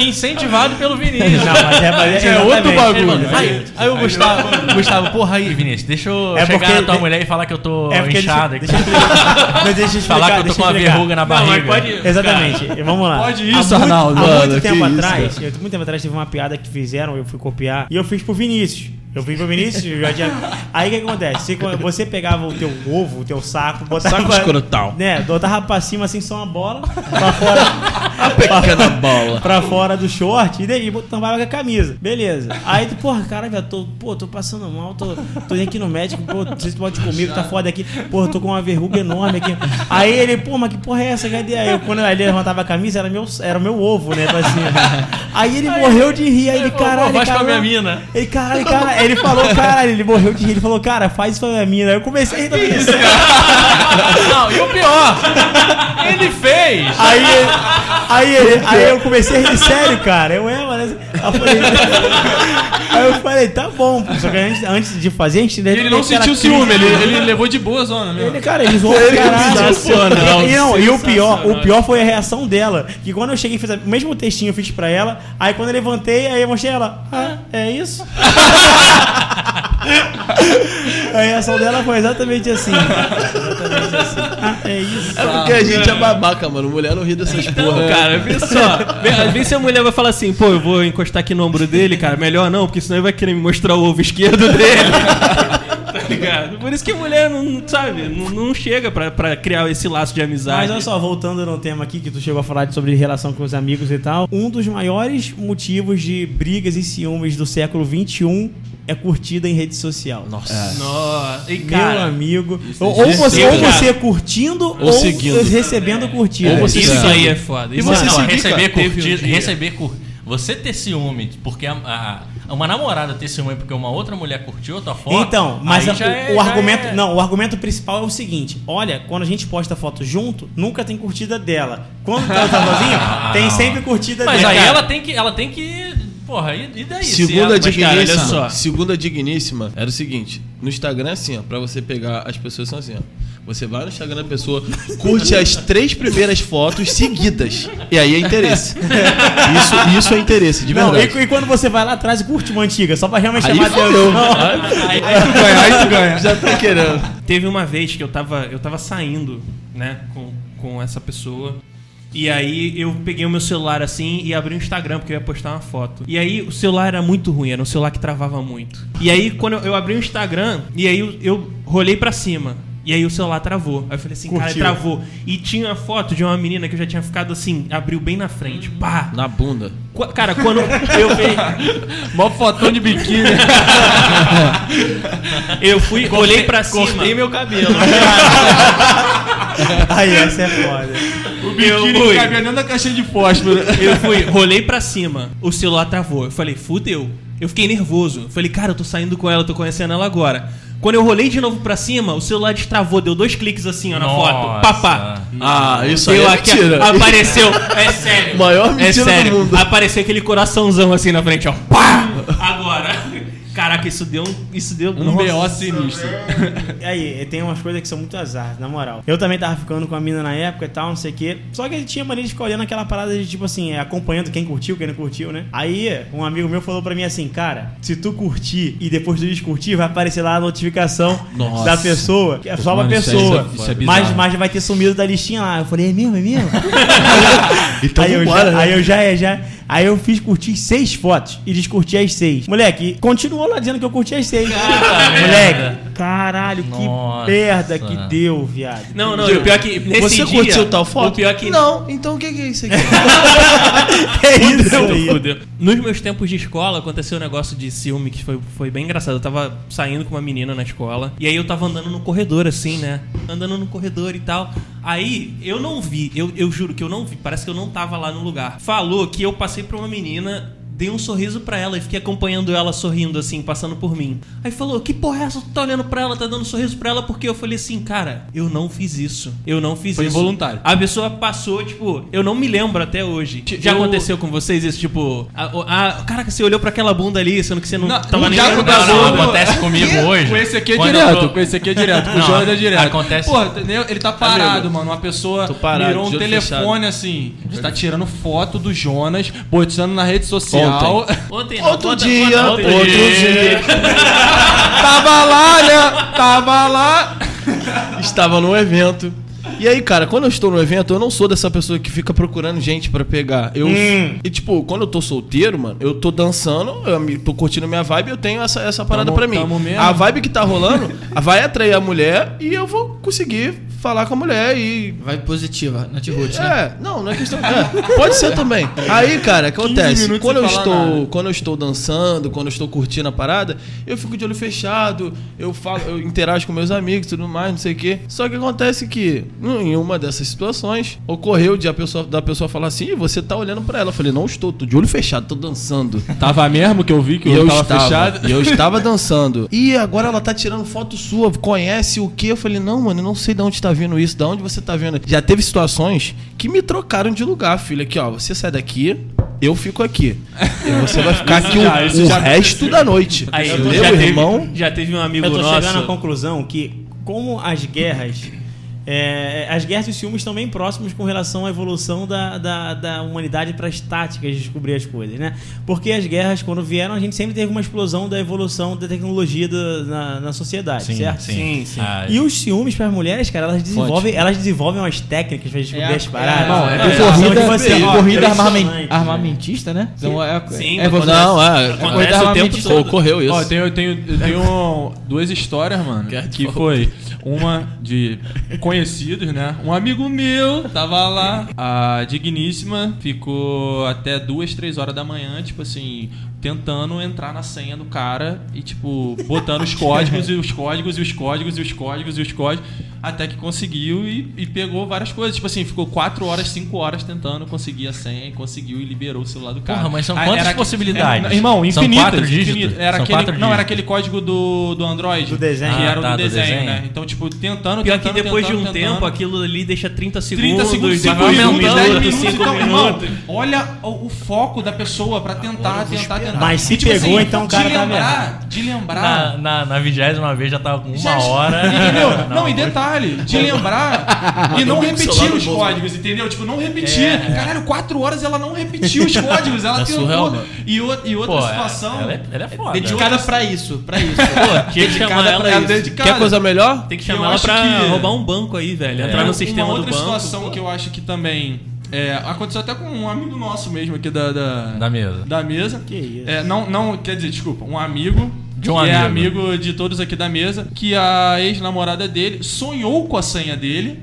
incentivado pelo Vinícius.
Não, mas é, mas
É outro
exatamente.
bagulho.
Aí, aí o Gustavo, Gustavo, porra aí, Vinícius, deixa eu
É
chegar
porque-
na tua mulher e falar que eu tô
É
inchado
deixa,
aqui.
deixa. Mas deixa eu explicar,
falar que eu tô com uma verruga na
Não,
barriga.
pode.
Exatamente. Vamos lá.
Pode
Há
isso,
muito-
Arnaldo.
Há muito
Mano,
tempo
isso,
atrás, eu, muito tempo atrás teve uma piada que fizeram, eu fui copiar, e eu fiz pro Vinícius. Eu fiz pro Vinícius, já tinha... Aí o que acontece? Você, você pegava o teu ovo, o teu saco, botava...
Saco escrotal.
Né, botava pra cima assim, só uma bola, pra fora...
A pequena bola.
pra fora do short e daí tampava com a camisa. Beleza. Aí tu, porra, cara, velho, tô, pô, tô passando mal, tô, tô indo aqui no médico, pô, não sei se tu pode ir comigo, tá foda aqui. Porra, tô com uma verruga enorme aqui. Aí ele, pô, mas que porra é essa? Cadê? Aí eu, quando ele levantava a camisa, era meu, era meu ovo, né, cima. Aí ele morreu de rir, aí ele,
Pô,
caralho,
faz com a
caralho.
minha mina.
Ele, caralho, cara, ele falou, caralho, ele morreu de rir, ele falou, cara, faz isso pra minha. Aí eu comecei a rir também.
Não, e o pior, ele fez.
Aí, aí, ele- aí eu comecei a rir sério, cara. Eu é, mas. Aí eu falei, aí eu falei, tá bom. Só que antes, antes de fazer, a gente
E ele não sentiu ciúme, ele, ele levou de boa zona mesmo.
Ele, cara, ele zoou pra caralho.
Sensacional,
E, não, e o pior, o pior foi a reação dela. Que quando eu cheguei e fiz a- o mesmo textinho eu fiz pra ela, aí quando eu levantei, aí eu mostrei ela, ah, é isso? a reação dela foi exatamente assim. Exatamente assim. Ah, é isso.
É porque a gente é babaca, mano. Mulher não ri dessas
Não,
porra.
cara, vê só. Vê- Às vezes a mulher vai falar assim, pô, eu vou encostar aqui no ombro dele, cara. Melhor não, porque senão ele vai querer me mostrar o ovo esquerdo dele. tá ligado? Por isso que a mulher não, sabe, não, não chega pra, pra criar esse laço de amizade.
Mas olha só, voltando no tema aqui que tu chegou a falar de- sobre relação com os amigos e tal, um dos maiores motivos de brigas e ciúmes do século XXI é curtida em rede social. Nossa.
Nossa, e
Meu
cara,
amigo. Ou, ou você, ou você curtindo ou,
seguindo.
recebendo curtida.
Ou você
isso
seguindo.
aí é foda.
E
Isso
você
é-
não,
seguir,
receber
cara, um
curtida, receber cur... Você ter ciúme, porque a, a- uma namorada ter ciúme porque uma outra mulher curtiu a tua foto.
Então, mas a- o,
é-
o argumento.
é-
Não, o argumento principal é o seguinte: olha, quando a gente posta foto junto, nunca tem curtida dela. Quando tá tá sozinho, tem sempre curtida
Mas
dela.
aí ela tem que, ela tem que, porra, e, e daí? Se
Segunda
mas, cara,
digníssima.
só.
segunda digníssima era o seguinte: no Instagram é assim, ó, pra você pegar as pessoas são assim, ó. Você vai no Instagram da pessoa, curte as três primeiras fotos seguidas. E aí é interesse. Isso, isso é interesse, de
Não,
verdade.
e, e quando você vai lá atrás e curte uma antiga, só pra realmente
Aí
chamar a
fodeu.
atenção.
Aí,
Aí tu ganha, aí tu ganha.
já tá querendo.
Teve uma vez que eu tava, eu tava saindo, né, com, com essa pessoa. E aí eu peguei o meu celular assim e abri o Instagram porque eu ia postar uma foto. E aí o celular era muito ruim, era um celular que travava muito. E aí quando eu, eu abri o Instagram, e aí eu, eu rolei pra cima. E aí o celular travou. Aí eu falei assim, cara,
Curtiu.
travou. E tinha uma foto de uma menina que eu já tinha ficado assim, abriu bem na frente. Pá!
Na bunda.
Qu- Cara, quando eu vi,
Mó fotão de biquíni.
eu fui, olhei pra cima.
Cortei meu cabelo.
Aí essa é foda.
O biquíni cabia dentro da caixinha de fósforo.
Eu fui, rolei pra cima, o celular travou. Eu falei, fudeu. Eu fiquei nervoso. Eu falei, cara, eu tô saindo com ela, tô conhecendo ela agora. Quando eu rolei de novo pra cima, o celular destravou, deu dois cliques assim, ó, na
Nossa.
foto. Papá.
Ah, isso aí
Deu
é
aqui,
mentira.
apareceu, é sério.
Maior mentira
é sério.
do mundo.
Apareceu aquele coraçãozão assim na frente, ó. Pá! Agora. Cara, Caraca, isso deu um. Isso deu
Um. BO sinistro.
Aí, tem umas coisas que são muito azar, na moral. Eu também tava ficando com a mina na época e tal, não sei o quê. Só que ele tinha mania de ficar olhando aquela parada de, tipo assim, é, acompanhando quem curtiu, quem não curtiu, né? Aí, um amigo meu falou pra mim assim, cara, se tu curtir e depois tu descurtir, vai aparecer lá a notificação
Nossa.
da pessoa, que é só
isso é-
pessoa.
isso é bizarro.
mas, mas vai ter sumido da listinha lá. Eu falei, é mesmo, é mesmo?
Então
aí, eu já,
né?
aí eu já, é, já. Aí eu fiz curtir seis fotos e descurti as seis. Moleque, continuou lá dizendo que eu curti as seis. Moleque, caralho,
Nossa.
que merda que deu, viado.
Não, não, e o pior é que nesse
Você
dia,
curtiu tal foto?
O pior é que
Não, então o que que é isso aqui?
é isso
Fudeu,
aí.
fudeu. Nos meus tempos de escola aconteceu um negócio de ciúme que foi, foi bem engraçado. Eu tava saindo com uma menina na escola e aí eu tava andando no corredor assim, né? Andando no corredor e tal. Aí eu não vi, eu, eu juro que eu não vi, parece que eu não tava lá no lugar. Falou que eu passei pra uma menina. Dei um sorriso pra ela e fiquei acompanhando ela sorrindo, assim, passando por mim. Aí falou: Que porra é essa? Tu tá olhando pra ela, tá dando um sorriso pra ela? Porque eu falei assim, cara, eu não fiz isso. Eu não fiz
Foi
isso.
involuntário.
A pessoa passou, tipo, eu não me lembro até hoje. Já
eu-
aconteceu com vocês isso, tipo, a, a, caraca, você olhou pra aquela bunda ali, sendo que você não,
Não,
tava nem
já
olhando
aconteceu.
pra
Não,
bunda.
não, acontece comigo hoje.
Com esse aqui é direto,
tô-
com esse aqui é direto, com o Jonas é direto.
acontece-
Pô, entendeu? ele tá parado,
Amigo,
mano. Uma pessoa
parado,
mirou um telefone assim, está tirando foto do Jonas, botando na rede social.
Ontem, não,
Outro
conta-
dia,
conta-
outro dia.
Tava lá, né? Tava lá.
Estava no evento. E aí, cara, quando eu estou no evento, eu não sou dessa pessoa que fica procurando gente pra pegar. Eu E tipo, quando eu tô solteiro, mano, eu tô dançando, eu tô curtindo minha vibe, eu tenho essa, essa parada
Tamo-
pra mim.
tamo mesmo.
A vibe que tá rolando vai atrair a mulher e eu vou conseguir falar com a mulher e
Vai positiva, Nath-Roots, né?
É, não, não é questão. é, pode ser também. Aí, cara, acontece. Quando eu, estou,
nada.
quando eu estou dançando, quando eu estou curtindo a parada, eu fico de olho fechado, eu falo, eu interajo com meus amigos e tudo mais, não sei o quê. Só que acontece que, em uma dessas situações, ocorreu de a pessoa, da pessoa falar assim: "Ih, você tá olhando pra ela. Eu falei, não estou, tô de olho fechado, tô dançando.
Tava mesmo que eu vi que eu
eu
tava
estava,
fechado.
e eu estava dançando. E agora ela tá tirando foto sua, conhece o quê? Eu falei, não, mano, eu não sei de onde tá vindo isso, de onde você tá vendo. Já teve situações que me trocaram de lugar, filho. Aqui, ó, você sai daqui, eu fico aqui. E você vai ficar aqui
já-
o, o
já
resto da noite.
Aí,
Entendeu,
já, teve,
irmão?
já teve um amigo
Eu tô
nosso.
chegando à conclusão que, como as guerras. É, as guerras e os ciúmes estão bem próximos com relação à evolução da, da, da humanidade para as táticas de descobrir as coisas, né? Porque as guerras, quando vieram, a gente sempre teve uma explosão da evolução da tecnologia do- na, na sociedade,
Sim,
certo?
sim.
Sim, sim.
Ah,
E os ciúmes para as mulheres, cara, elas desenvolvem, elas desenvolvem umas técnicas para descobrir
É,
as paradas.
não, é,
Então,
corrida,
tipo assim, ó,
corrida armamen- armamentista, né? Então é,
Sim,
é,
acontece.
Não, é.
Acontece
corrida
o tempo
armamentista.
todo.
Ocorreu isso.
Ó, eu tenho, eu tenho, eu tenho duas histórias, mano. Que foi uma de conhecidos, né? Um amigo meu tava lá, a digníssima ficou até duas, três horas da manhã, tipo assim, tentando entrar na senha do cara e, tipo, botando os códigos e os códigos e os códigos e os códigos e os códigos, até que conseguiu e, e pegou várias coisas. Tipo assim, ficou quatro horas, cinco horas tentando conseguir a senha e conseguiu e liberou o celular do cara.
Porra, mas são
Ah,
quantas
era-
possibilidades?
era- irmão,
São
infinitas.
quatro
infinitas. Era
São
aquele,
quatro
não,
dígitos.
era aquele código do, do Android.
Do desenho.
Que
Ah,
era o
tá,
do
do
desenho,
desenho.
né? Então, tipo, tentando,
Pior que
tentando,
depois de um
tentando,
tempo,
tentando.
aquilo ali deixa 30 segundos,
30 segundos, 5
vai
minutos,
um
10
minuto,
minutos,
5
então, irmão,
minutos.
olha o, o foco da pessoa pra tentar, tentar, tentar.
Mas se
E, tipo
pegou,
assim,
então o cara
de
tá
lembrar, de lembrar...
Na, vigésima vez já tava com uma
Já-
hora.
Entendeu? Não, e
foi-
detalhe, de lembrar e não repetir os códigos, entendeu? Tipo, não repetir. Caralho, quatro horas ela não repetiu os códigos, ela
É
tentou.
surreal,
e, o- e outra
Pô,
situação.
Ela é, ela é foda.
dedicada pra isso, pra isso.
Pô, tinha que chamar ela aí.
dedicada.
Quer coisa melhor?
Tem que chamar ela pra
que-
roubar um banco aí, velho. Entrar
É,
no sistema
uma
do
outra
banco.
situação que eu acho que também é, aconteceu até com um amigo nosso mesmo aqui da, da,
Da mesa.
da mesa.
Que isso.
É, não, não, quer dizer, desculpa, um amigo.
De um
que é
amigo.
amigo de todos aqui da mesa, que a ex-namorada dele sonhou com a senha dele.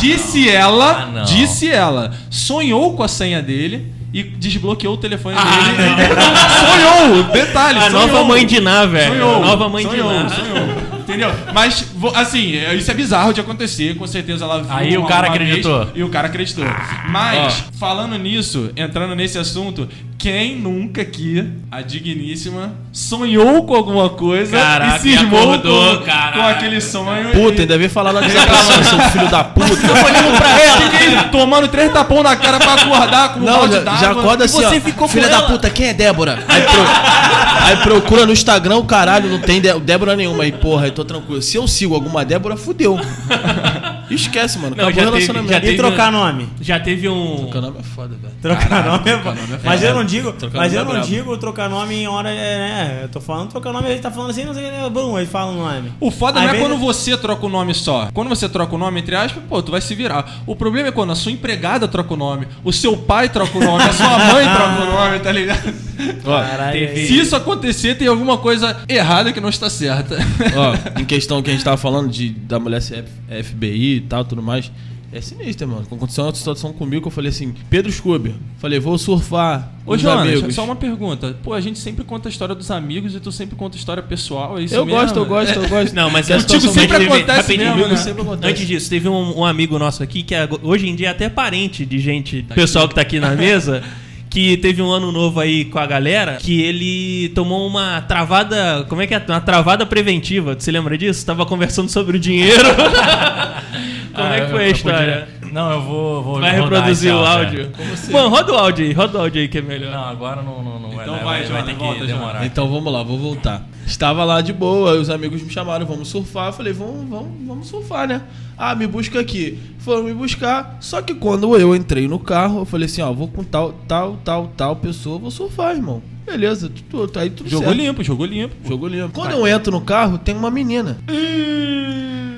disse ela,
Ah, não.
disse ela, sonhou com a senha dele e desbloqueou o telefone
Ah,
dele. sonhou, detalhe,
A
sonhou.
nova mãe de Ná, velho.
Sonhou.
A nova mãe de
sonhou,
Ná.
sonhou. Entendeu? Mas, assim, é- isso é bizarro de acontecer. Com certeza ela viu.
Aí o
uma-
cara
uma
acreditou.
vez E o cara acreditou. Mas, falando nisso, entrando nesse assunto, Quem nunca aqui, a digníssima, sonhou com alguma coisa
Caraca,
e cismou
e acordou,
com, com aquele sonho
Puta,
e...
ainda veio falar da desgraça, seu filho da puta.
pra ela. Fiquei tomando três tapão na cara pra acordar com um
Não,
balde
já,
d'água.
já acorda assim,
você
ó.
ficou
Filha da
ela?
puta, quem é Débora? Aí, pro- aí procura no Instagram, o caralho, não tem Dé- Débora nenhuma. Aí, porra, eu tô tranquilo. Se eu sigo alguma Débora, fudeu. Esquece, mano.
Não,
Acabou
já
o
teve-
relacionamento.
já
E
teve-
trocar nome?
Já teve um.
Trocar nome é foda, velho.
Trocar nome é
trocar nome é
Mas
foda.
eu não digo,
Trocar
mas
nome
eu
é
não digo trocar nome em hora. É, né? Eu tô falando trocar nome, gente tá falando assim, não sei o que, bum, aí fala o nome.
O foda
Às
não é quando você troca o nome só. Quando você troca o nome, entre aspas, pô, tu vai se virar. O problema é quando a sua empregada troca o nome, o seu pai troca o nome, a sua mãe troca o nome, tá ligado?
Caralho, aí-
Se isso acontecer, tem alguma coisa errada que não está certa.
Ó, em questão que a gente tava falando de, da mulher ser FBI e tal, tudo mais. É sinistro, mano. Aconteceu uma situação comigo que eu falei assim, Pedro Scooby. Falei, vou surfar
Ô,
os
Jonas,
amigos.
só uma pergunta. Pô, a gente sempre conta a história dos amigos e tu sempre conta a história pessoal, é isso
Eu
mesmo?
gosto, eu gosto, eu gosto.
Não, mas
Que a
contigo
situação
sempre
mais-
acontece mesmo, né?
sempre acontece.
Antes disso, teve um, um amigo nosso aqui que é- hoje em dia é até parente de gente, pessoal que tá aqui na mesa. Que teve um ano novo aí com a galera, que ele tomou uma travada. Como é que é? Uma travada preventiva. Você lembra disso? Tava conversando sobre o dinheiro. como
Ah,
é que
eu-
foi a história?
podia- Não, eu vou. vou
Vai reproduzir o
áudio,
áudio? Mano, roda o áudio aí, roda o áudio aí que é melhor.
é. Não, agora não, não, não vai
Então vai,
vai,
Jonas,
ter que
volta,
demorar.
Então vamos lá, vou voltar. Estava lá de boa, os amigos me chamaram, vamos surfar. Eu falei, vamos, vamos, vamos surfar, né? Ah, me busca aqui. Foram me buscar. Só que quando eu entrei no carro, eu falei assim, ó, vou com tal, tal, tal, tal pessoa, vou surfar, irmão. Beleza, tu, tu, aí tudo
Jogo
certo.
limpo, jogo limpo.
Jogo limpo. Quando eu entro no carro, tem uma menina.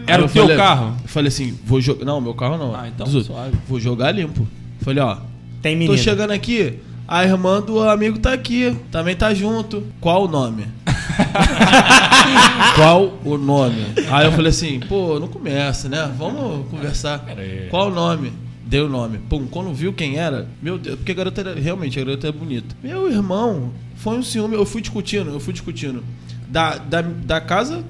Era o teu
falei-
carro?
Eu falei assim, vou jogar. Não, meu carro não.
Ah, então.
Vou jogar limpo. Falei, ó,
Tem
tô
menino.
chegando aqui. A irmã do amigo tá aqui. Também tá junto. Qual o nome? Qual o nome? Aí eu falei assim, pô, não começa, né? Vamos conversar.
Peraí.
Qual o nome? Deu o nome. Pum, quando viu quem era, meu Deus, porque a garota era, realmente, a garota é bonita. Meu irmão, foi um ciúme, eu fui discutindo, eu fui discutindo. Da, da, da casa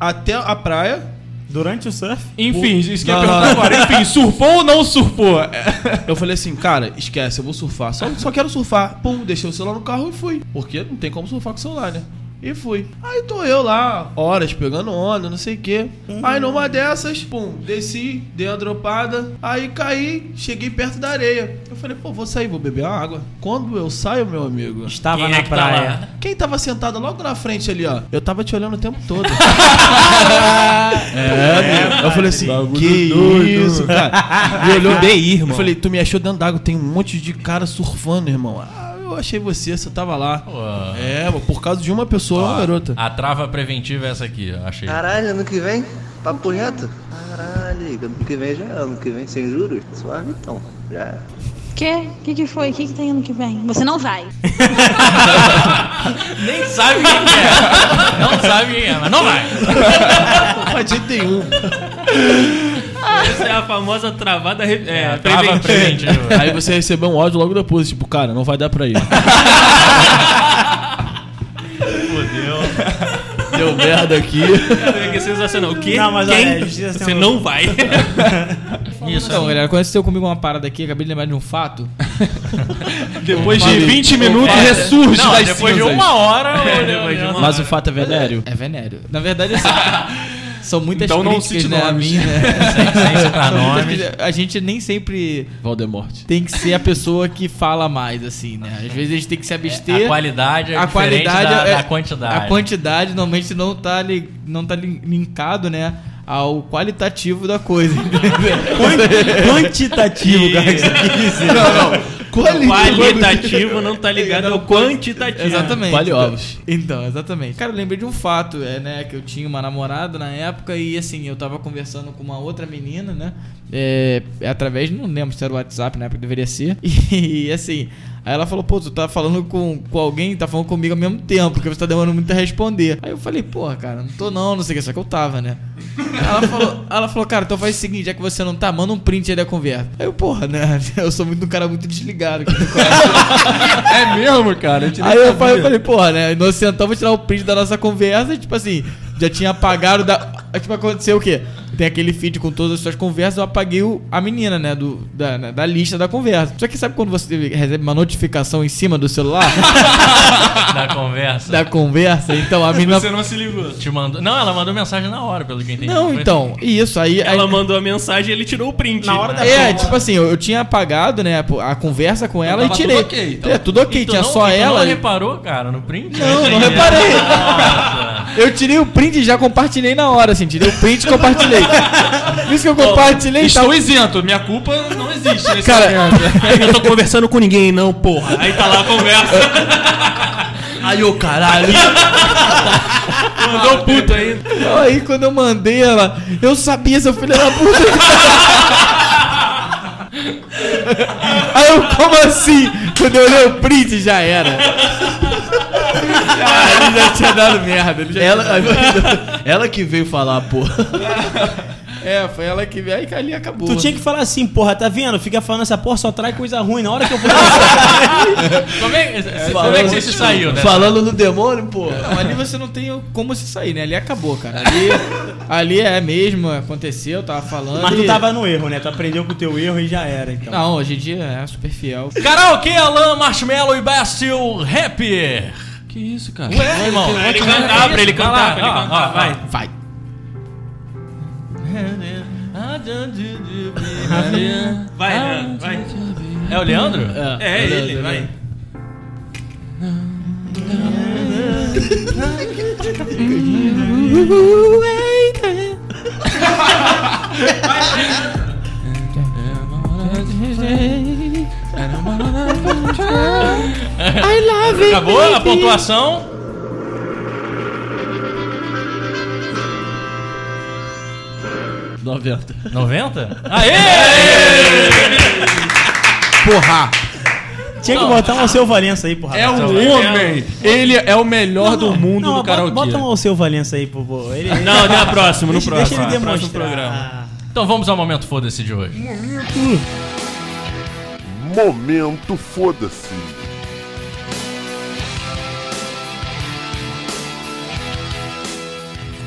até a praia,
Durante o surf?
Enfim, isso que eu ia perguntar agora. Enfim, surfou ou não surfou?
Eu falei assim, cara, esquece, eu vou surfar. Só, só quero surfar. Pum, deixei o celular no carro e fui. Porque não tem como surfar com o celular, né? E fui. Aí tô eu lá, horas, pegando onda, não sei o quê. Aí numa dessas, pum, desci, dei uma dropada. Aí caí, cheguei perto da areia. Eu falei, pô, vou sair, vou beber uma água. Quando eu saio, meu amigo,
Estava
Quem
na
é que tá
praia.
lá?
quem tava sentado logo na frente ali, ó? Eu tava te olhando o tempo todo. é, amigo. eu falei assim, que isso, cara. Me olhou
FBI, irmão.
Eu falei, tu me achou dentro d'água, tem um monte de cara surfando, irmão. Ah, eu achei você, você tava lá. É, por causa de uma pessoa, uma garota.
A trava preventiva é essa aqui, achei.
Caralho, ano que vem? Papo reto? Caralho, ano que vem já é ano que vem sem juros? Suave então, já é.
Quê? O que, que foi? O que, que tem ano que vem? Você não vai.
Nem sabe quem que é. Não sabe quem é, mas não vai.
Mas tem um.
Essa é a famosa travada re- é,
trava
preventiva.
preventiva.
Aí você recebeu um áudio logo depois, tipo, cara, não vai dar pra ir.
Fudeu.
Deu merda aqui.
Cara, que sensacional. O quê?
Não, mas
Quem?
olha, justiça
Você
sendo-
não vai.
Isso,
Então, galera, aconteceu comigo uma parada aqui, acabei de lembrar de um fato.
Depois de
Falei.
20 minutos,
É,
ressurge
Não,
das
depois de
cinzas.
uma hora.
depois de uma
Mas o fato é venéreo.
É venéreo. Na verdade, assim, são muitas
Então não
críticas,
cite
né, a
nomes.
mim, né?
Sem
críticas. A gente nem sempre
Voldemort.
tem que ser a pessoa que fala mais, assim, né? Às vezes a gente tem que se abster.
A qualidade é
a
diferente
qualidade
da,
é-
da quantidade.
A quantidade normalmente não tá, li, não tá li- linkado, né? Ao qualitativo da coisa.
Quantitativo, cara, que você quis dizer.
Não, não.
Qualitativo não tá ligado ao quantitativo.
Exatamente.
Vale
Então-
ovos.
Então, exatamente. Cara, eu lembrei de um fato, é, né? Que eu tinha uma namorada na época e assim, eu tava conversando com uma outra menina, né? É, através, não lembro se era o WhatsApp na época, deveria ser. E, assim, aí ela falou, pô, tu tá falando com, com alguém, tá falando comigo ao mesmo tempo, porque você tá demorando muito a responder. Aí eu falei, porra, cara, não tô não, não sei o que, só que eu tava, né? Ela falou, ela falou, cara, então faz o seguinte, já que você não tá, manda um print aí da conversa. Aí eu, porra, né? Eu sou muito um cara muito desligado.
É mesmo, cara? Nem
Aí eu falei, eu falei, porra, né? Inocentão, vou tirar o print da nossa conversa. Tipo assim, já tinha apagado da. aí, Tipo, aconteceu o quê? tem aquele feed com todas as suas conversas, eu apaguei o- a menina, né? Do, da, né, da lista da conversa. Só que sabe quando você recebe uma notificação em cima do celular
Da conversa.
da conversa? Então a menina.
Você não se ligou.
Te mandou... Não, ela mandou mensagem na hora, pelo que eu entendi.
Não,
foi
então, isso aí. aí-
Ela mandou a mensagem e ele tirou o print.
Na hora da
É, tipo assim, eu, eu tinha apagado, né, a, conversa com ela e
tava
tirei.
tudo ok, então.
É, tudo ok,
E tu
tinha
não-
só
e tu
ela.
não
e-
reparou, cara, no print?
Não, não reparei. Eu tirei o print e já compartilhei na hora, assim, tirei o print e compartilhei. Por isso que eu compartilhei
Estou
tal.
isento, minha culpa não existe nesse
Cara,
momento.
Eu não tô conversando com ninguém, não, porra. Aí tá lá a conversa.
Aí, ô caralho.
Mandou puto aí.
Aí quando eu mandei ela, eu sabia, seu filho da puta. Aí eu, como assim? Quando eu olhei o print, já era. Ah, ele já tinha dado merda. Ele já
Ela, ela que veio falar, porra.
É, foi ela que veio. Aí que ali acabou.
Tu tinha que falar assim, porra, tá vendo? Fica falando essa porra, só traz coisa ruim. Na hora que eu for.
Como é, como é que você se saiu, né?
Falando no demônio, porra.
Não, ali você não tem como se sair, né? Ali acabou, cara. Ali, ali é mesmo, aconteceu, tava falando.
Mas tu
e-
tava no erro, né? Tu aprendeu com o teu erro e já era, então.
Não, hoje em dia é super fiel.
Karaokê, Alan, Marshmallow e Bastil, rapper.
Que isso, cara?
Ué, irmão.
Pra ele cantar, pra ele
Vai
cantar,
lá,
ele
ó,
cantar.
ó,
Vai.
Vai.
Vai, Leandro, vai.
É o Leandro?
É, ele, vai.
Acabou a pontuação?
Noventa.
90? Aê!
Porra!
Tinha que botar um Alceu Valença aí, porra.
É um homem. Ele é o melhor do mundo
não,
do
bota-
karaokê.
Bota um Alceu Valença aí, por favor. Ele,
Não, no próximo, no
deixa,
próximo.
Deixa ele demonstrar.
Então vamos ao momento foda-se de hoje.
Momento foda-se.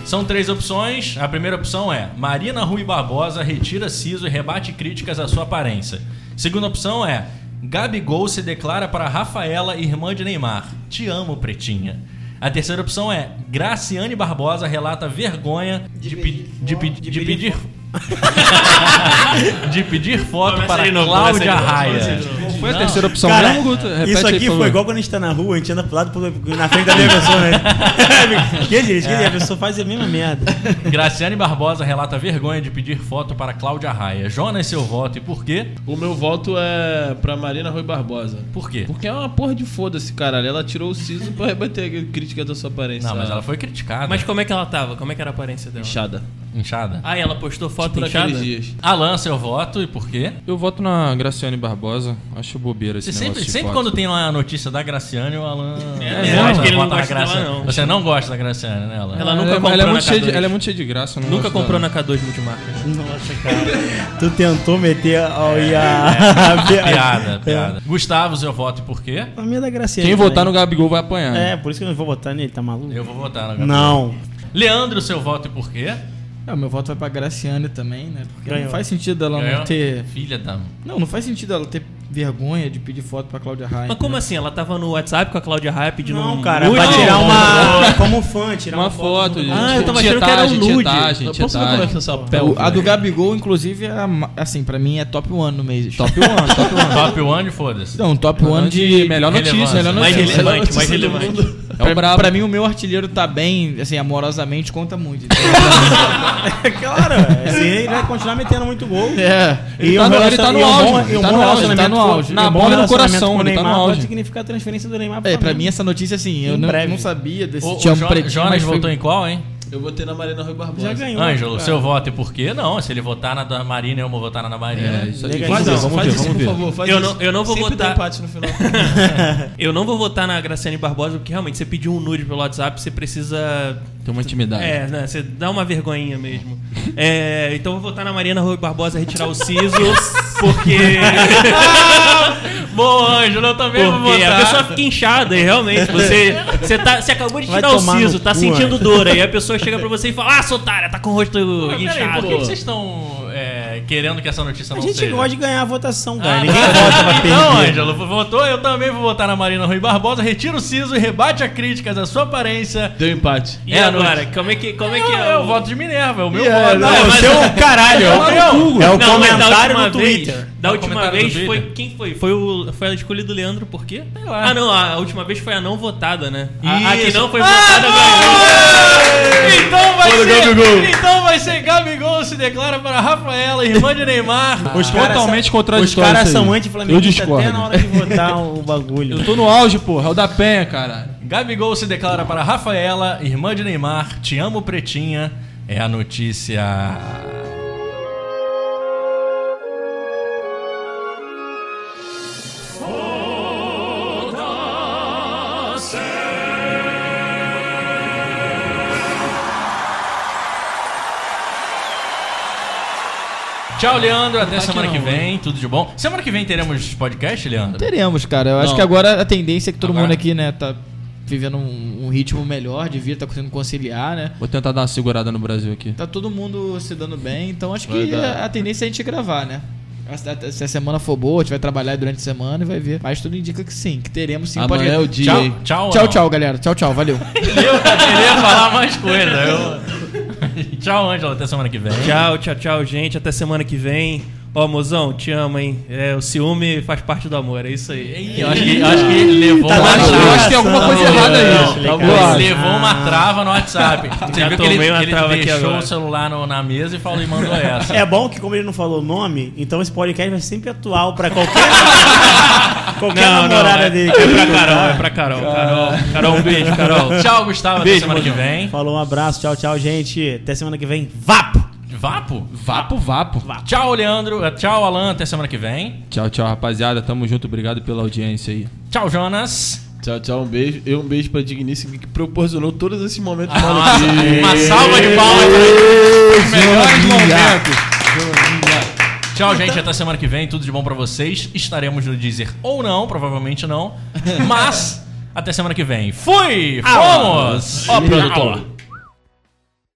São três opções. A primeira opção é Marina Rui Barbosa retira siso e rebate críticas à sua aparência. Segunda opção é Gabigol se declara para Rafaela, irmã de Neymar. Te amo, pretinha. A terceira opção é Graciane Barbosa relata vergonha de, pe- de pe- de pedir de pedir foto
Começa
para
novo,
Cláudia Raia.
Foi a
Não.
terceira opção
Cara,
mesmo, Guto? Repete
isso
aí,
aqui
por
foi
favor.
igual quando a gente tá na rua, a gente anda pro lado, pro- na frente da minha pessoa, né? que gente, que a pessoa faz a mesma merda.
Graciane Barbosa relata vergonha de pedir foto para Cláudia Raia. Jonas, seu voto e por quê?
O meu voto é pra Marina Rui Barbosa.
Por quê?
Porque é uma porra de foda-se, caralho. Ela tirou o siso pra rebater a crítica da sua aparência.
Não, mas ela foi criticada.
Mas como é que ela tava? Como é que era a aparência dela?
Inchada.
Inchada.
Ah, ela postou foto
Por
inchada?
dias.
Alan, seu voto e por quê?
Eu voto na Graciane Barbosa. Acho bobeira esse
Você
negócio
sempre,
de
sempre
foto.
quando tem lá a notícia da Graciane, o Alan.
É,
gosta,
Acho que ele não gosta dela,
Graciane.
não.
Você não gosta da Graciane, né, Alan?
Ela nunca
é,
comprou
ela é
na
muito cheia de,
K2.
ela é muito cheia de graça. não
Nunca comprou
dela.
na K2 multimarcas.
Nossa, cara. Tu tentou meter ao IA.
Piada, piada. Gustavo, seu voto e por quê?
A minha da Graciane.
Quem votar no. Gabigol vai apanhar.
É, por isso que eu não vou votar nele, tá maluco?
Eu vou votar na Gabriela.
Não.
Leandro, seu voto e por quê?
É, meu voto vai pra Graciane também, né? Porque
Ganhou.
não faz sentido ela
Ganhou?
não ter.
Filha da.
Não, não faz sentido ela ter vergonha de pedir foto pra Cláudia Raia.
Mas como assim? Ela tava no WhatsApp com a Cláudia Raia pedindo
Não,
um
cara,
nude?
pra tirar uma. Como fã, tirar uma,
Uma foto de
Ah, eu tava achando que era um nude.
tietagem,
Posso ver como é que essa
O- a do Gabigol, inclusive, é assim, pra mim é top 1 no mês.
Top 1, top 1.
Top one, foda-se.
Não, top 1 de.
melhor notícia, melhor
Mais
notícia.
relevante, mais relevante.
É
Pra,
brabo.
pra mim, o meu artilheiro tá bem, assim, amorosamente, conta muito.
claro, assim ele vai continuar metendo muito gol.
é.
Ele
E
tá no- ele tá no auge,
bom-
ele
e um
tá no auge,
tá no auge.
Na bola e no coração, ele tá no
Neymar
auge.
Pode significar a transferência do Neymar pro
É, pra mim essa notícia, assim, eu não, sabia desse
O, o Jo- Jonas votou em qual, hein?
Eu votei na Marina Rui Barbosa.
Já ganhou.
Ângelo,
cara.
seu voto e por quê? Não, se ele votar na da Marina, eu vou votar na da Marina.
É, isso aí.
Legal.
Vamos ver,
Faz,
vamos
faz
ver,
isso,
vamos
por
ver.
favor. Faz
Eu
isso.
não- eu não vou
Sempre
votar.
empate no final.
Eu não vou votar na Graciane Barbosa porque realmente você pediu um nude pelo WhatsApp, você precisa
Tem uma intimidade.
É, né? Você dá uma vergonhinha mesmo. É, então eu vou votar na Marina Rui Barbosa retirar o siso, porque.
Boa, Ângelo, eu também vou
Porque
votar.
a pessoa fica inchada e realmente você, você, tá, você acabou de
Vai
tirar o siso, tá
cu,
sentindo dor. Aí a pessoa chega pra você e fala: Ah, sua otária, tá com o rosto
Peraí,
inchado.
por que que vocês estão querendo que essa notícia
A
não
gente
seja?
gosta de ganhar a votação, cara.
Ah,
Ninguém
tá.
vota pra perder.
Então, Ângelo, votou, eu também vou votar na Marina Rui Barbosa, retira o siso e rebate a crítica da sua aparência.
Deu empate.
E
É,
agora, como é que, como é, que
eu,
é?
eu
o-
voto de Minerva, é o meu
Yeah,
voto.
não,
É,
Não,
mas-
o seu caralho. É o, é o
Não, da
comentário
última
no
vez,
Twitter.
Da
É o
última vez foi. Quem foi? Foi, o, foi a escolha do Leandro, por quê?
lá.
Ah, não, a última vez foi a não votada, né? A, a que não foi
Ah,
votada ganhou.
Então vai ser.
Gabigol.
Então vai ser Gabigol se declara para Rafaela, irmã de Neymar.
Os caras
Totalmente contraditório
Os caras são
Eu
anti-flamenguistas
discordo.
até na hora de votar o bagulho.
Eu tô no auge, porra. É o da Penha, cara.
Gabigol se declara para Rafaela, irmã de Neymar. Te amo, pretinha. É a notícia. Tchau, Leandro. Até semana que vem. Tudo de bom. Semana que vem teremos podcast, Leandro?
Teremos, cara. Eu acho
Não.
que agora a tendência é que todo
Agora-
mundo aqui, né, tá vivendo um, um ritmo melhor de vida, tá conseguindo conciliar, né?
Vou tentar dar uma segurada no Brasil aqui.
Tá todo mundo se dando bem, então acho
Vai
que
dar.
a, tendência é a gente gravar, né? Se- Se a semana for boa, a gente vai trabalhar durante a semana e vai ver. Mas tudo indica que sim, que teremos sim
Amanhã é o dia.
Tchau, tchau.
Tchau, tchau, galera. Tchau, tchau. Valeu.
Eu queria falar mais coisa. eu- tchau, Ângelo. Até semana que vem.
Tchau, tchau, tchau, gente. Até semana que vem. Ó, mozão, te amo, hein? É, o ciúme faz parte do amor, é isso aí.
Eu acho que, acho que ele levou
Tá
uma trava.
Eu acho que tem alguma coisa errada aí.
Não, ele levou uma trava no WhatsApp. Você
Já
viu que ele, ele deixou o celular no- na mesa e falou e mandou essa.
É bom que, como ele não falou o nome, então esse podcast vai ser sempre atual pra qualquer, qualquer namorada
é,
dele.
é pra Carol, é pra Carol. Carol, Carol um beijo, Carol.
Tchau, Gustavo.
Beijo,
até semana que
mozão.
vem.
Falou um abraço, tchau, tchau, gente. Até semana que vem. Vapo!
Vapo?
Vapo, vapo.
Tchau, Leandro. Tchau, Alan. Até semana que vem.
Tchau, tchau, rapaziada. Tamo junto. Obrigado pela audiência aí.
Tchau, Jonas.
Tchau, tchau, um beijo. E um beijo pra Digníssima que proporcionou todos esses momentos
Ah, uma salva de palmas.
Os melhores momentos.
Tchau, gente. Até semana que vem. Tudo de bom pra vocês. Estaremos no Deezer ou não. Provavelmente não. Mas, até semana que vem. Fui! Fomos!
Ó, produtor.